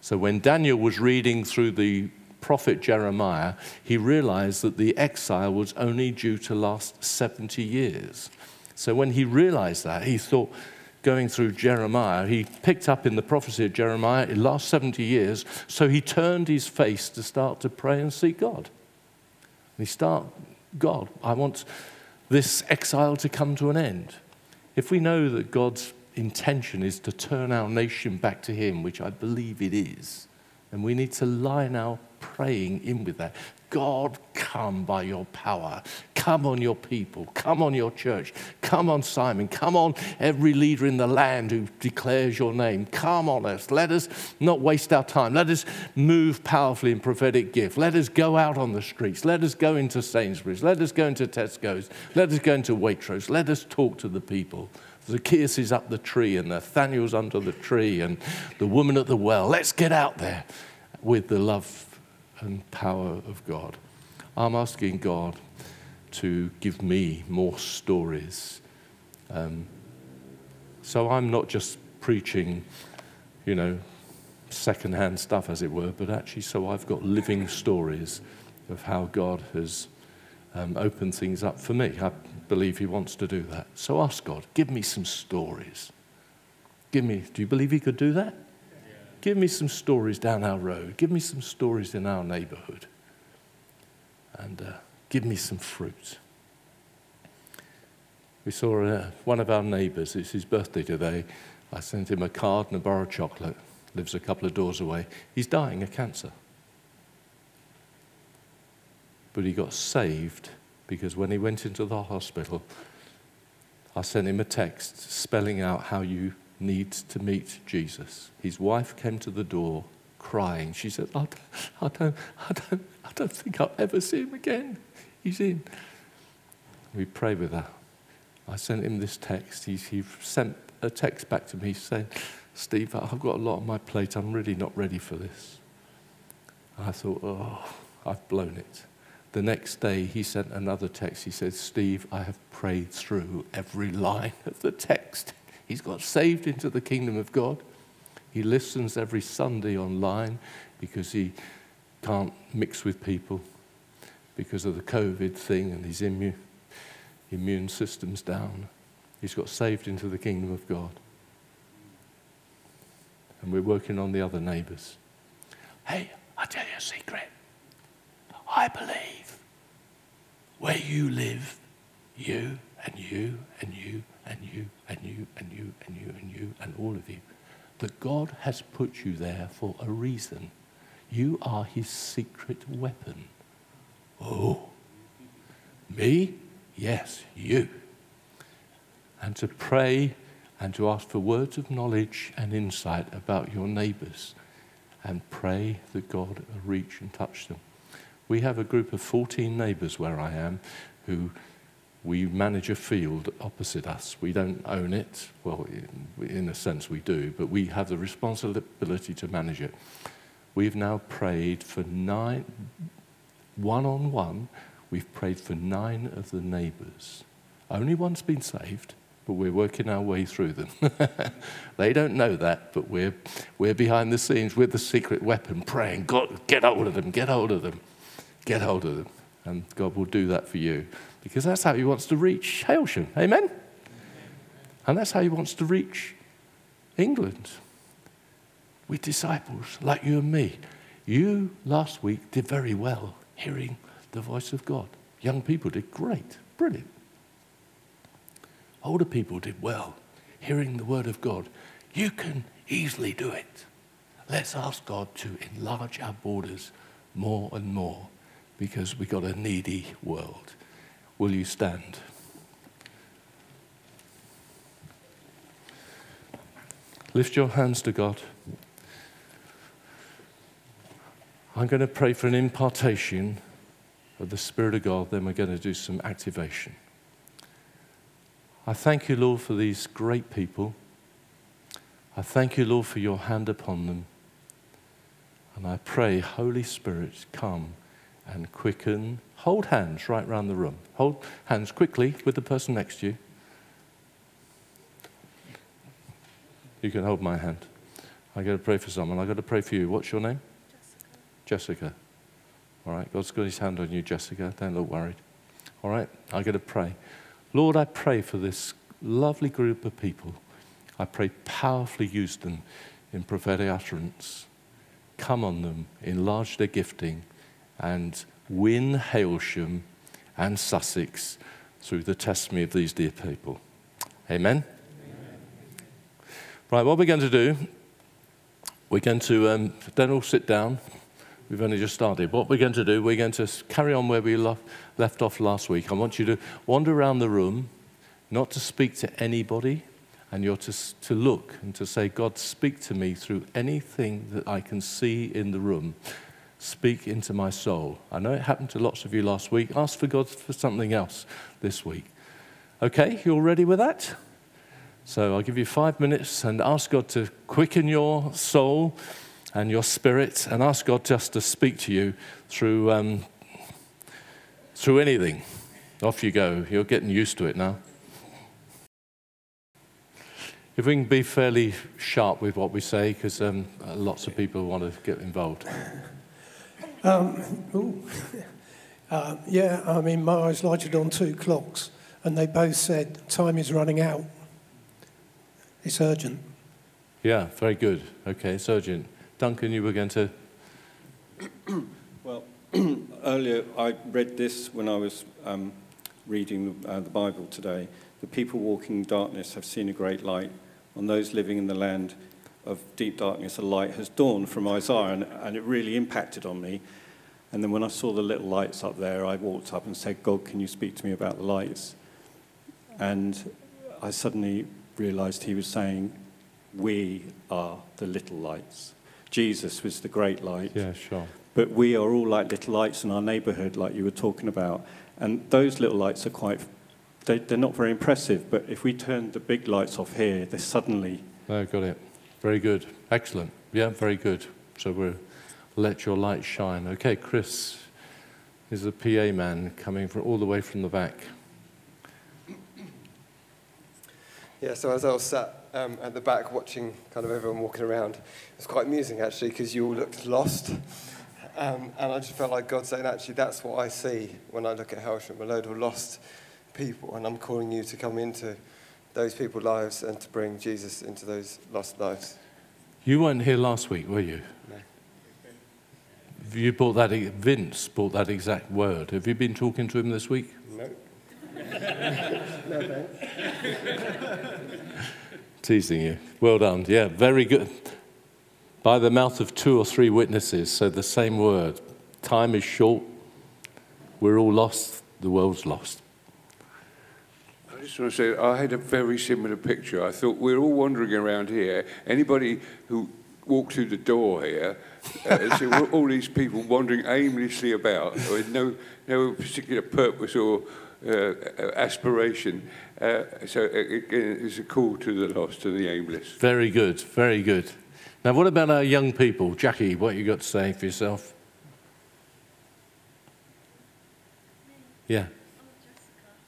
So when Daniel was reading through the prophet Jeremiah, he realized that the exile was only due to last 70 years. So when he realized that, he thought, going through Jeremiah, he picked up in the prophecy of Jeremiah, it lasts 70 years, so he turned his face to start to pray and seek God. And he start, God, I want this exile to come to an end. If we know that God's intention is to turn our nation back to Him, which I believe it is. And we need to line our praying in with that. God, come by your power. Come on your people. Come on your church. Come on Simon. Come on every leader in the land who declares your name. Come on us. Let us not waste our time. Let us move powerfully in prophetic gift. Let us go out on the streets. Let us go into Sainsbury's. Let us go into Tesco's. Let us go into Waitrose. Let us talk to the people. Zacchaeus is up the tree and Nathaniel's under the tree and the woman at the well. Let's get out there with the love and power of God. I'm asking God to give me more stories. Um, so I'm not just preaching, you know, secondhand stuff, as it were, but actually, so I've got living stories of how God has um, opened things up for me. I believe He wants to do that. So ask God, give me some stories. Give me, do you believe He could do that? Yeah. Give me some stories down our road. Give me some stories in our neighborhood. And uh, give me some fruit. We saw uh, one of our neighbors, it's his birthday today. I sent him a card and a bar of chocolate. Lives a couple of doors away. He's dying of cancer. But he got saved because when he went into the hospital, I sent him a text spelling out how you need to meet Jesus. His wife came to the door crying. She said, I don't, I don't, I don't, I don't think I'll ever see him again. He's in. We prayed with her. I sent him this text. He, he sent a text back to me saying, Steve, I've got a lot on my plate. I'm really not ready for this. I thought, oh, I've blown it. The next day, he sent another text. He said, Steve, I have prayed through every line of the text. He's got saved into the kingdom of God. He listens every Sunday online because he can't mix with people because of the COVID thing and his immune, immune system's down. He's got saved into the kingdom of God. And we're working on the other neighbors. Hey, I'll tell you a secret. I believe where you live, you and you and you and you and you and you and you and you and all of you. That God has put you there for a reason. You are his secret weapon. Oh, me? Yes, you. And to pray and to ask for words of knowledge and insight about your neighbors and pray that God will reach and touch them. We have a group of 14 neighbors where I am who we manage a field opposite us. We don't own it. Well, in a sense, we do, but we have the responsibility to manage it. We've now prayed for nine, one on one, we've prayed for nine of the neighbors. Only one's been saved, but we're working our way through them. they don't know that, but we're, we're behind the scenes with the secret weapon, praying, God, get hold of them, get hold of them, get hold of them. And God will do that for you because that's how He wants to reach Hailsham. Amen? And that's how He wants to reach England with disciples like you and me. You last week did very well hearing the voice of God. Young people did great, brilliant. Older people did well hearing the word of God. You can easily do it. Let's ask God to enlarge our borders more and more because we've got a needy world. Will you stand? Lift your hands to God. I'm going to pray for an impartation of the Spirit of God, then we're going to do some activation. I thank you, Lord, for these great people. I thank you, Lord, for your hand upon them. And I pray, Holy Spirit, come and quicken. Hold hands right round the room. Hold hands quickly with the person next to you. You can hold my hand. I got to pray for someone. I got to pray for you. What's your name? Jessica. Jessica. All right. God's got his hand on you, Jessica. Don't look worried. All right. I got to pray. Lord, I pray for this lovely group of people. I pray powerfully use them in prophetic utterance. Come on them, enlarge their gifting, and win Hailsham and Sussex through the testimony of these dear people. Amen? Amen. Right, what we're going to do, we're going to, um, don't all sit down. We've only just started. What we're going to do, we're going to carry on where we left off last week. I want you to wander around the room, not to speak to anybody, and you're to, to look and to say, God, speak to me through anything that I can see in the room speak into my soul. I know it happened to lots of you last week. Ask for God for something else this week. Okay, you all ready with that? So I'll give you five minutes and ask God to quicken your soul and your spirit and ask God just to speak to you through, um, through anything. Off you go. You're getting used to it now. If we can be fairly sharp with what we say, because um, lots of people want to get involved. Um, uh, yeah, I mean, my eyes lighted on two clocks, and they both said, Time is running out. It's urgent. Yeah, very good. Okay, it's urgent. Duncan, you were going to. well, earlier I read this when I was um, reading uh, the Bible today. The people walking in darkness have seen a great light. On those living in the land of deep darkness, a light has dawned from Isaiah, and, and it really impacted on me. And then when I saw the little lights up there, I walked up and said, God, can you speak to me about the lights? And I suddenly realized he was saying, We are the little lights. Jesus was the great light. Yeah, sure. But we are all like little lights in our neighborhood, like you were talking about. And those little lights are quite, they, they're not very impressive, but if we turn the big lights off here, they're suddenly. No, got it. Very good. Excellent. Yeah, very good. So we're let your light shine. Okay, Chris is the PA man coming from all the way from the back. Yeah, so as I was sat um, at the back watching kind of everyone walking around, it was quite amusing actually because you all looked lost. Um, and I just felt like God saying, actually, that's what I see when I look at Hailsham, a load of lost people. And I'm calling you to come into those people's lives and to bring Jesus into those lost lives. You weren't here last week, were you? No. You brought that, Vince brought that exact word. Have you been talking to him this week? No. No thanks. Teasing you. Well done. Yeah, very good. By the mouth of two or three witnesses, so the same word. Time is short. We're all lost. The world's lost. I just want to say, I had a very similar picture. I thought we're all wandering around here. Anybody who walked through the door here, uh, so we're all these people wandering aimlessly about with no, no particular purpose or uh, aspiration. Uh, so again, it's a call to the lost, to the aimless. Very good. Very good. Now, what about our young people? Jackie, what you got to say for yourself? Yeah.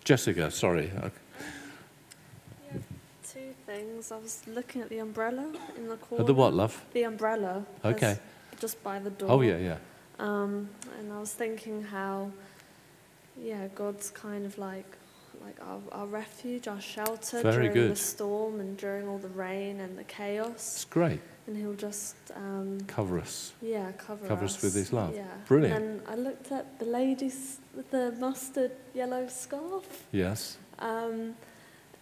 Jessica, sorry. Okay. I was looking at the umbrella in the corner. Uh, The what, love? The umbrella. Okay. Just by the door. Oh, yeah, yeah. Um, and I was thinking how, yeah, God's kind of like, like our, our refuge, our shelter Very during good. the storm and during all the rain and the chaos. It's great. And He'll just, um, Cover us. yeah, cover, us. Cover us with His love. Yeah. Brilliant. And I looked at the ladies with the mustard yellow scarf. Yes. Um,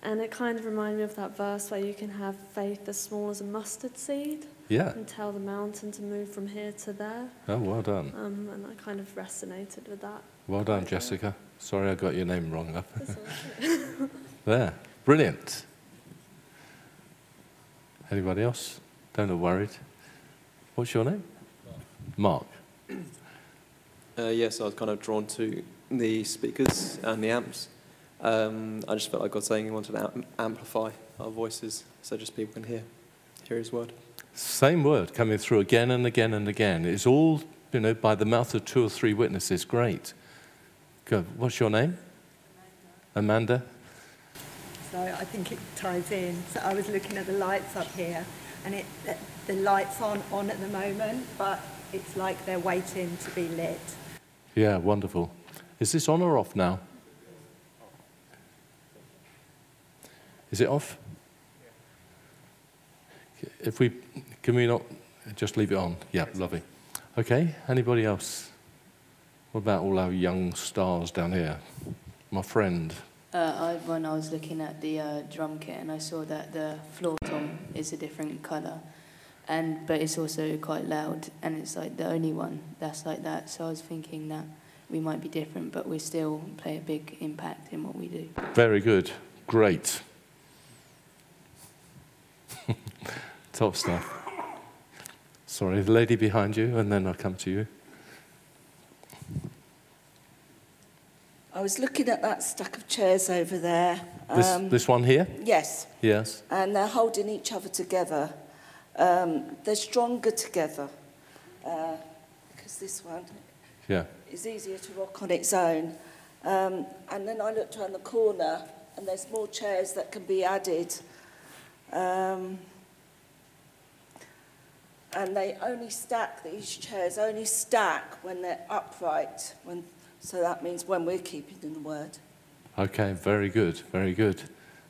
and it kind of reminded me of that verse where you can have faith as small as a mustard seed Yeah. and tell the mountain to move from here to there. Oh, well done. Um, and I kind of resonated with that. Well done, Jessica. Sorry I got your name wrong up. That's all right. There. Brilliant. Anybody else? Don't look worried. What's your name? Mark. Uh, yes, I was kind of drawn to the speakers and the amps. Um, I just felt like God saying He wanted to am- amplify our voices so just people can hear, hear His word. Same word coming through again and again and again. It's all, you know, by the mouth of two or three witnesses. Great. Good. What's your name? Amanda. So I think it ties in. So I was looking at the lights up here, and it the, the lights aren't on at the moment, but it's like they're waiting to be lit. Yeah, wonderful. Is this on or off now? Is it off? If we, can we not just leave it on? Yeah, lovely. Okay, anybody else? What about all our young stars down here? My friend. Uh, I, when I was looking at the uh, drum kit and I saw that the floor tom is a different colour, and but it's also quite loud and it's like the only one that's like that. So I was thinking that we might be different, but we still play a big impact in what we do. Very good. Great. Top stuff. Sorry, the lady behind you, and then I'll come to you. I was looking at that stack of chairs over there. This, Um, this one here? yes, Yes. and they're holding each other together. Um, they're stronger together uh, because this one Yeah. is easier to rock on its own. Um, and then I looked around the corner, and there's more chairs that can be added. Um, and they only stack, these chairs only stack when they're upright. When, so that means when we're keeping in the word. Okay, very good, very good.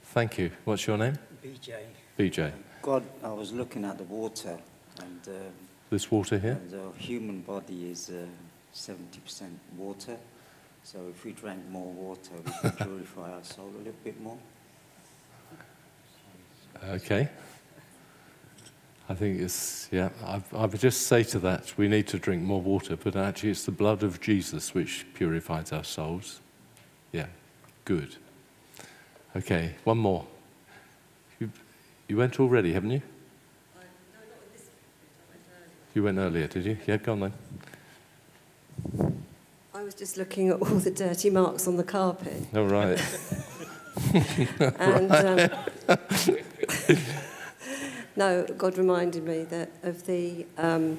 Thank you. What's your name? BJ. BJ. God, I was looking at the water, and, um, This water here? and the human body is uh, 70% water. So if we drank more water, we could purify our soul a little bit more. Okay. I think it's, yeah, I, I would just say to that, we need to drink more water, but actually it's the blood of Jesus which purifies our souls. Yeah, good. Okay, one more. You, you went already, haven't you? You went earlier, did you? Yeah, go on then. I was just looking at all the dirty marks on the carpet. All right. And um, no, God reminded me that of the um,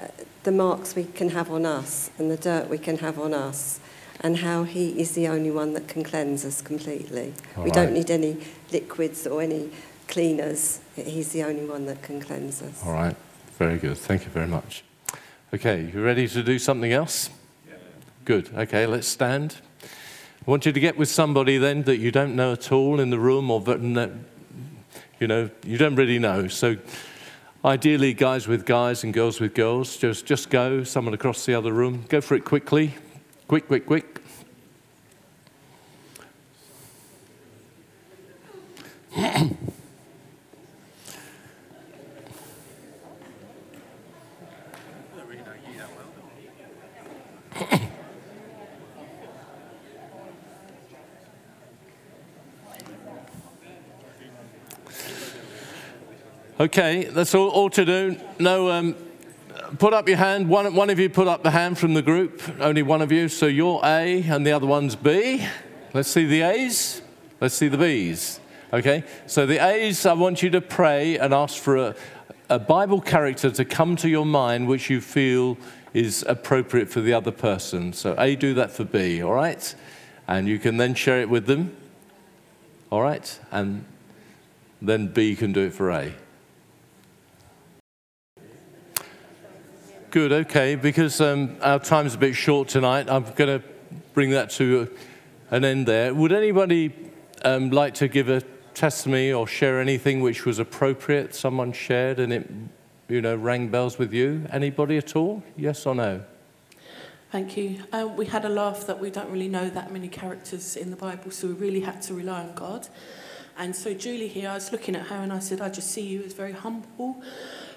uh, the marks we can have on us and the dirt we can have on us, and how He is the only one that can cleanse us completely. All we don't need any liquids or any cleaners. He's the only one that can cleanse us. All right, very good. Thank you very much. Okay, you ready to do something else? Good. Okay, let's stand. I want you to get with somebody then that you don't know at all in the room or that, you know, you don't really know. So ideally guys with guys and girls with girls, just just go, someone across the other room. Go for it quickly. Quick, quick, quick. Okay, that's all, all to do. No, um, put up your hand. One, one of you put up the hand from the group. Only one of you. So you're A and the other one's B. Let's see the A's. Let's see the B's. Okay, so the A's, I want you to pray and ask for a, a Bible character to come to your mind which you feel is appropriate for the other person. So A, do that for B, all right? And you can then share it with them, all right? And then B can do it for A. Good, okay, because um, our time's a bit short tonight, I'm going to bring that to an end there. Would anybody um, like to give a testimony or share anything which was appropriate, someone shared and it, you know, rang bells with you? Anybody at all? Yes or no? Thank you. Uh, we had a laugh that we don't really know that many characters in the Bible, so we really had to rely on God. And so Julie here, I was looking at her and I said, I just see you as very humble,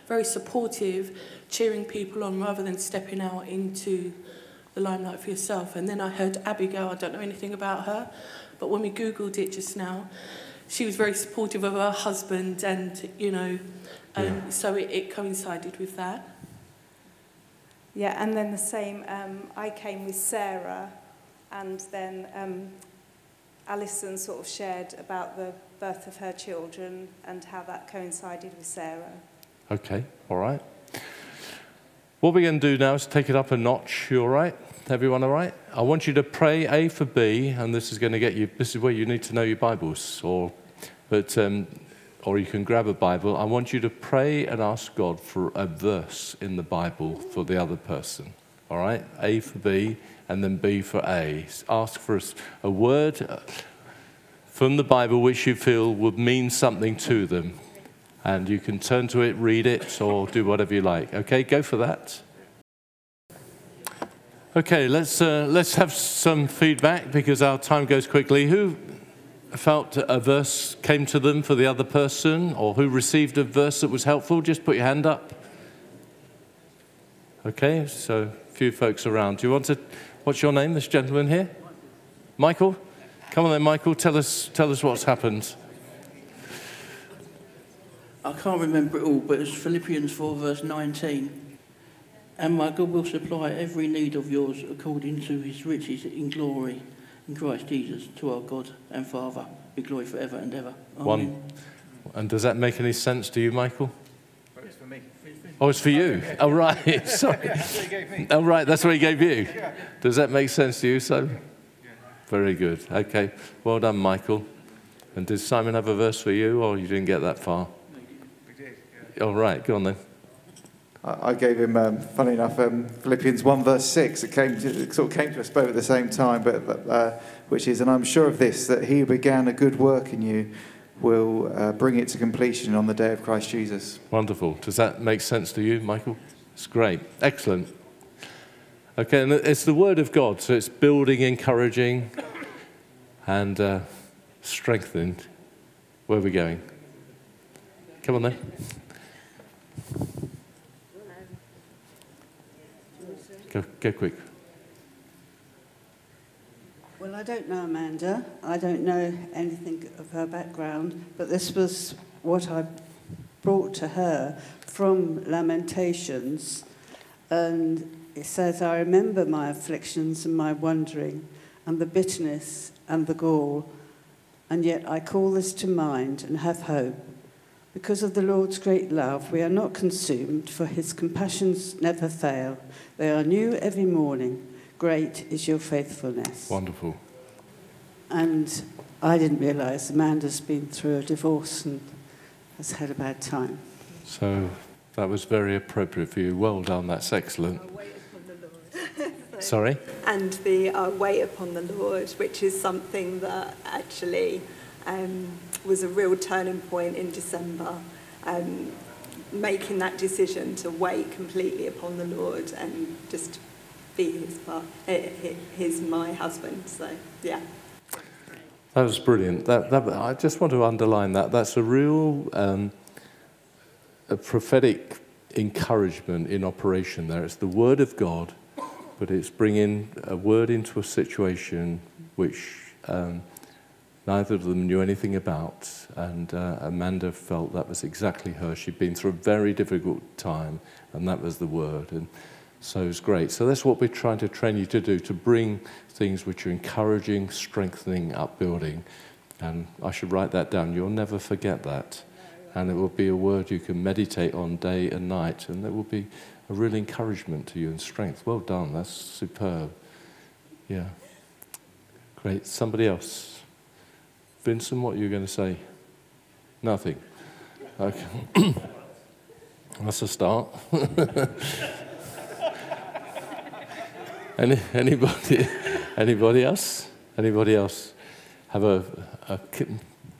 very supportive, cheering people on rather than stepping out into the limelight for yourself. And then I heard Abigail, I don't know anything about her, but when we Googled it just now, she was very supportive of her husband and, you know, um, yeah. so it, it coincided with that. Yeah, and then the same, um, I came with Sarah and then um, Alison sort of shared about the birth of her children and how that coincided with Sarah. Okay, all right. What we're going to do now is take it up a notch. You all right? Everyone all right? I want you to pray A for B, and this is going to get you, this is where you need to know your Bibles, or, but, um, or you can grab a Bible. I want you to pray and ask God for a verse in the Bible for the other person. All right? A for B, and then B for A. Ask for a, a word from the Bible which you feel would mean something to them and you can turn to it, read it, or do whatever you like. Okay, go for that. Okay, let's, uh, let's have some feedback because our time goes quickly. Who felt a verse came to them for the other person, or who received a verse that was helpful? Just put your hand up. Okay, so a few folks around. Do you want to? What's your name, this gentleman here? Michael? Come on then, Michael, tell us, tell us what's happened. I can't remember it all, but it's Philippians 4, verse 19. And my God will supply every need of yours according to his riches in glory in Christ Jesus, to our God and Father, be glory forever and ever. Amen. One. And does that make any sense to you, Michael? It's for me. Oh, it's for you. Oh, right. Sorry. Oh, right. That's what he gave you. Does that make sense to you, so? Very good. Okay. Well done, Michael. And did Simon have a verse for you, or you didn't get that far? All right, go on then. I gave him, um, funny enough, um, Philippians 1 verse 6. It, came to, it sort of came to us both at the same time, but, uh, which is, and I'm sure of this, that he who began a good work in you will uh, bring it to completion on the day of Christ Jesus. Wonderful. Does that make sense to you, Michael? It's great. Excellent. Okay, and it's the Word of God, so it's building, encouraging, and uh, strengthening. Where are we going? Come on then. Go, go quick. Well, I don't know Amanda. I don't know anything of her background, but this was what I brought to her from Lamentations. And it says, I remember my afflictions and my wandering, and the bitterness and the gall, and yet I call this to mind and have hope. Because of the Lord's great love, we are not consumed, for his compassions never fail. They are new every morning. Great is your faithfulness. Wonderful. And I didn't realize Amanda's been through a divorce and has had a bad time. So that was very appropriate for you. Well done, that's excellent. Sorry? And the uh, wait upon the Lord, which is something that actually um, was a real turning point in December. Um, making that decision to wait completely upon the Lord and just be his, part, his my husband. So, yeah. That was brilliant. That, that, I just want to underline that. That's a real um, a prophetic encouragement in operation there. It's the Word of God, but it's bringing a word into a situation which um, neither of them knew anything about. And uh, Amanda felt that was exactly her. She'd been through a very difficult time, and that was the Word. And so it's great. So that's what we're trying to train you to do to bring things which are encouraging, strengthening, upbuilding. And I should write that down. You'll never forget that. And it will be a word you can meditate on day and night, and it will be a real encouragement to you and strength. Well done. That's superb. Yeah. Great. Somebody else? Vincent, what are you going to say? Nothing. Okay. That's a start. Any, anybody, anybody else? Anybody else have a, a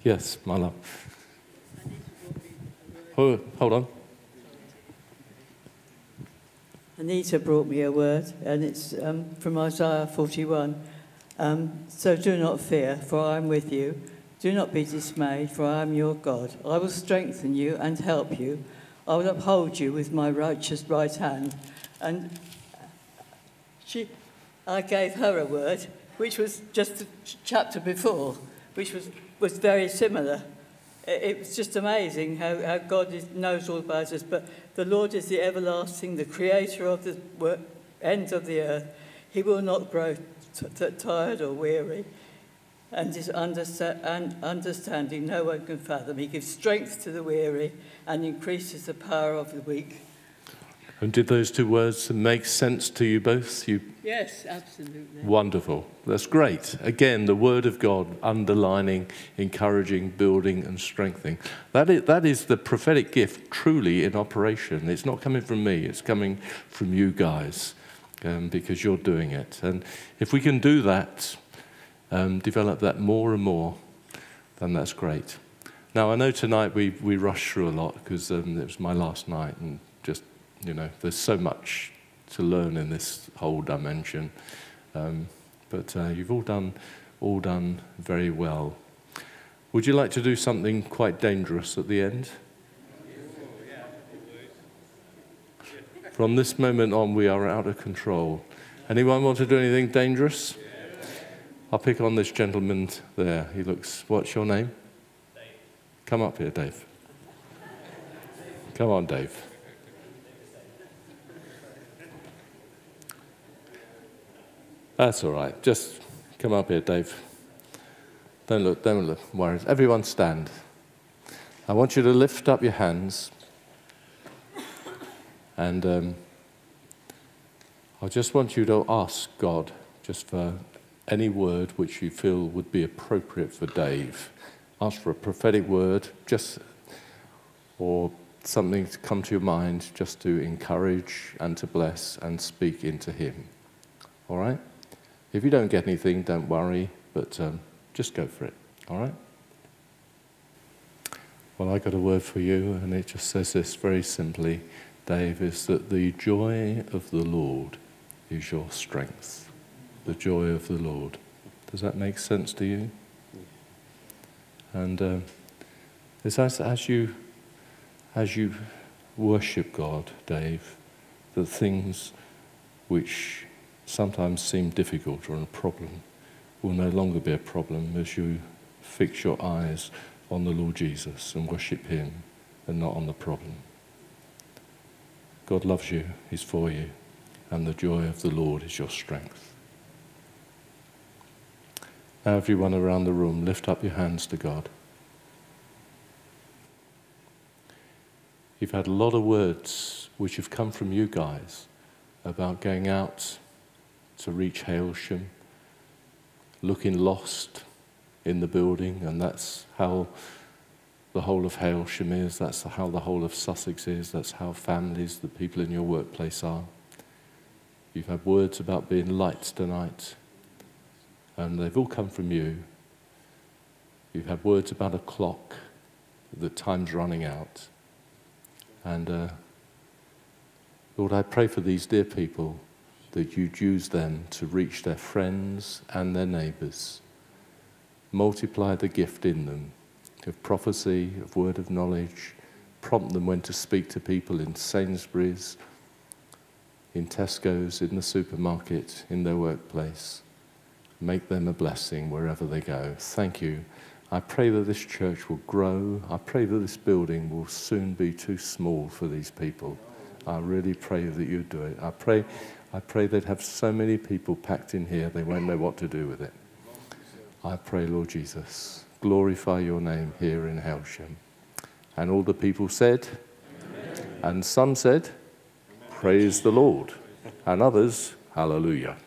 yes, my love. Oh, hold on. Anita brought me a word, and it's um, from Isaiah 41. Um, so do not fear, for I am with you. Do not be dismayed, for I am your God. I will strengthen you and help you. I will uphold you with my righteous right hand. And she, I gave her a word, which was just the chapter before, which was, was very similar. It, was just amazing how, how God is, knows all about us. But the Lord is the everlasting, the creator of the ends of the earth. He will not grow tired or weary. And his understa- and understanding no one can fathom. He gives strength to the weary and increases the power of the weak. And did those two words make sense to you both? You Yes, absolutely. Wonderful. That's great. Again, the Word of God underlining, encouraging, building, and strengthening. That is, that is the prophetic gift truly in operation. It's not coming from me, it's coming from you guys um, because you're doing it. And if we can do that, um, develop that more and more, then that's great. Now, I know tonight we, we rushed through a lot because um, it was my last night and just, you know, there's so much to learn in this whole dimension. Um, but uh, you've all done, all done very well. Would you like to do something quite dangerous at the end? From this moment on, we are out of control. Anyone want to do anything dangerous? I'll pick on this gentleman there. He looks, what's your name? Dave. Come up here, Dave. Come on, Dave. That's all right. Just come up here, Dave. Don't look, don't look worried. Everyone stand. I want you to lift up your hands. And um, I just want you to ask God just for any word which you feel would be appropriate for Dave. Ask for a prophetic word, just or something to come to your mind just to encourage and to bless and speak into him. All right? If you don't get anything, don't worry, but um, just go for it. All right? Well, I got a word for you, and it just says this very simply, Dave, is that the joy of the Lord is your strength. The joy of the Lord. Does that make sense to you? And um, it's as, as you as you worship God, Dave, the things which sometimes seem difficult or a problem will no longer be a problem as you fix your eyes on the Lord Jesus and worship Him and not on the problem. God loves you, He's for you, and the joy of the Lord is your strength. Everyone around the room, lift up your hands to God. You've had a lot of words which have come from you guys about going out to reach Hailsham, looking lost in the building, and that's how the whole of Hailsham is, that's how the whole of Sussex is, that's how families, the people in your workplace are. You've had words about being lights tonight, and they've all come from you. You've had words about a clock, that time's running out. And uh, Lord, I pray for these dear people that you'd use them to reach their friends and their neighbours. multiply the gift in them of prophecy, of word of knowledge, prompt them when to speak to people in Sainsbury's, in Tesco's, in the supermarket, in their workplace. Make them a blessing wherever they go. Thank you. I pray that this church will grow. I pray that this building will soon be too small for these people. I really pray that you do it. I pray, I pray they'd have so many people packed in here they won't know what to do with it. I pray, Lord Jesus, glorify your name here in Hailsham. And all the people said, Amen. and some said, Praise the Lord, and others, Hallelujah.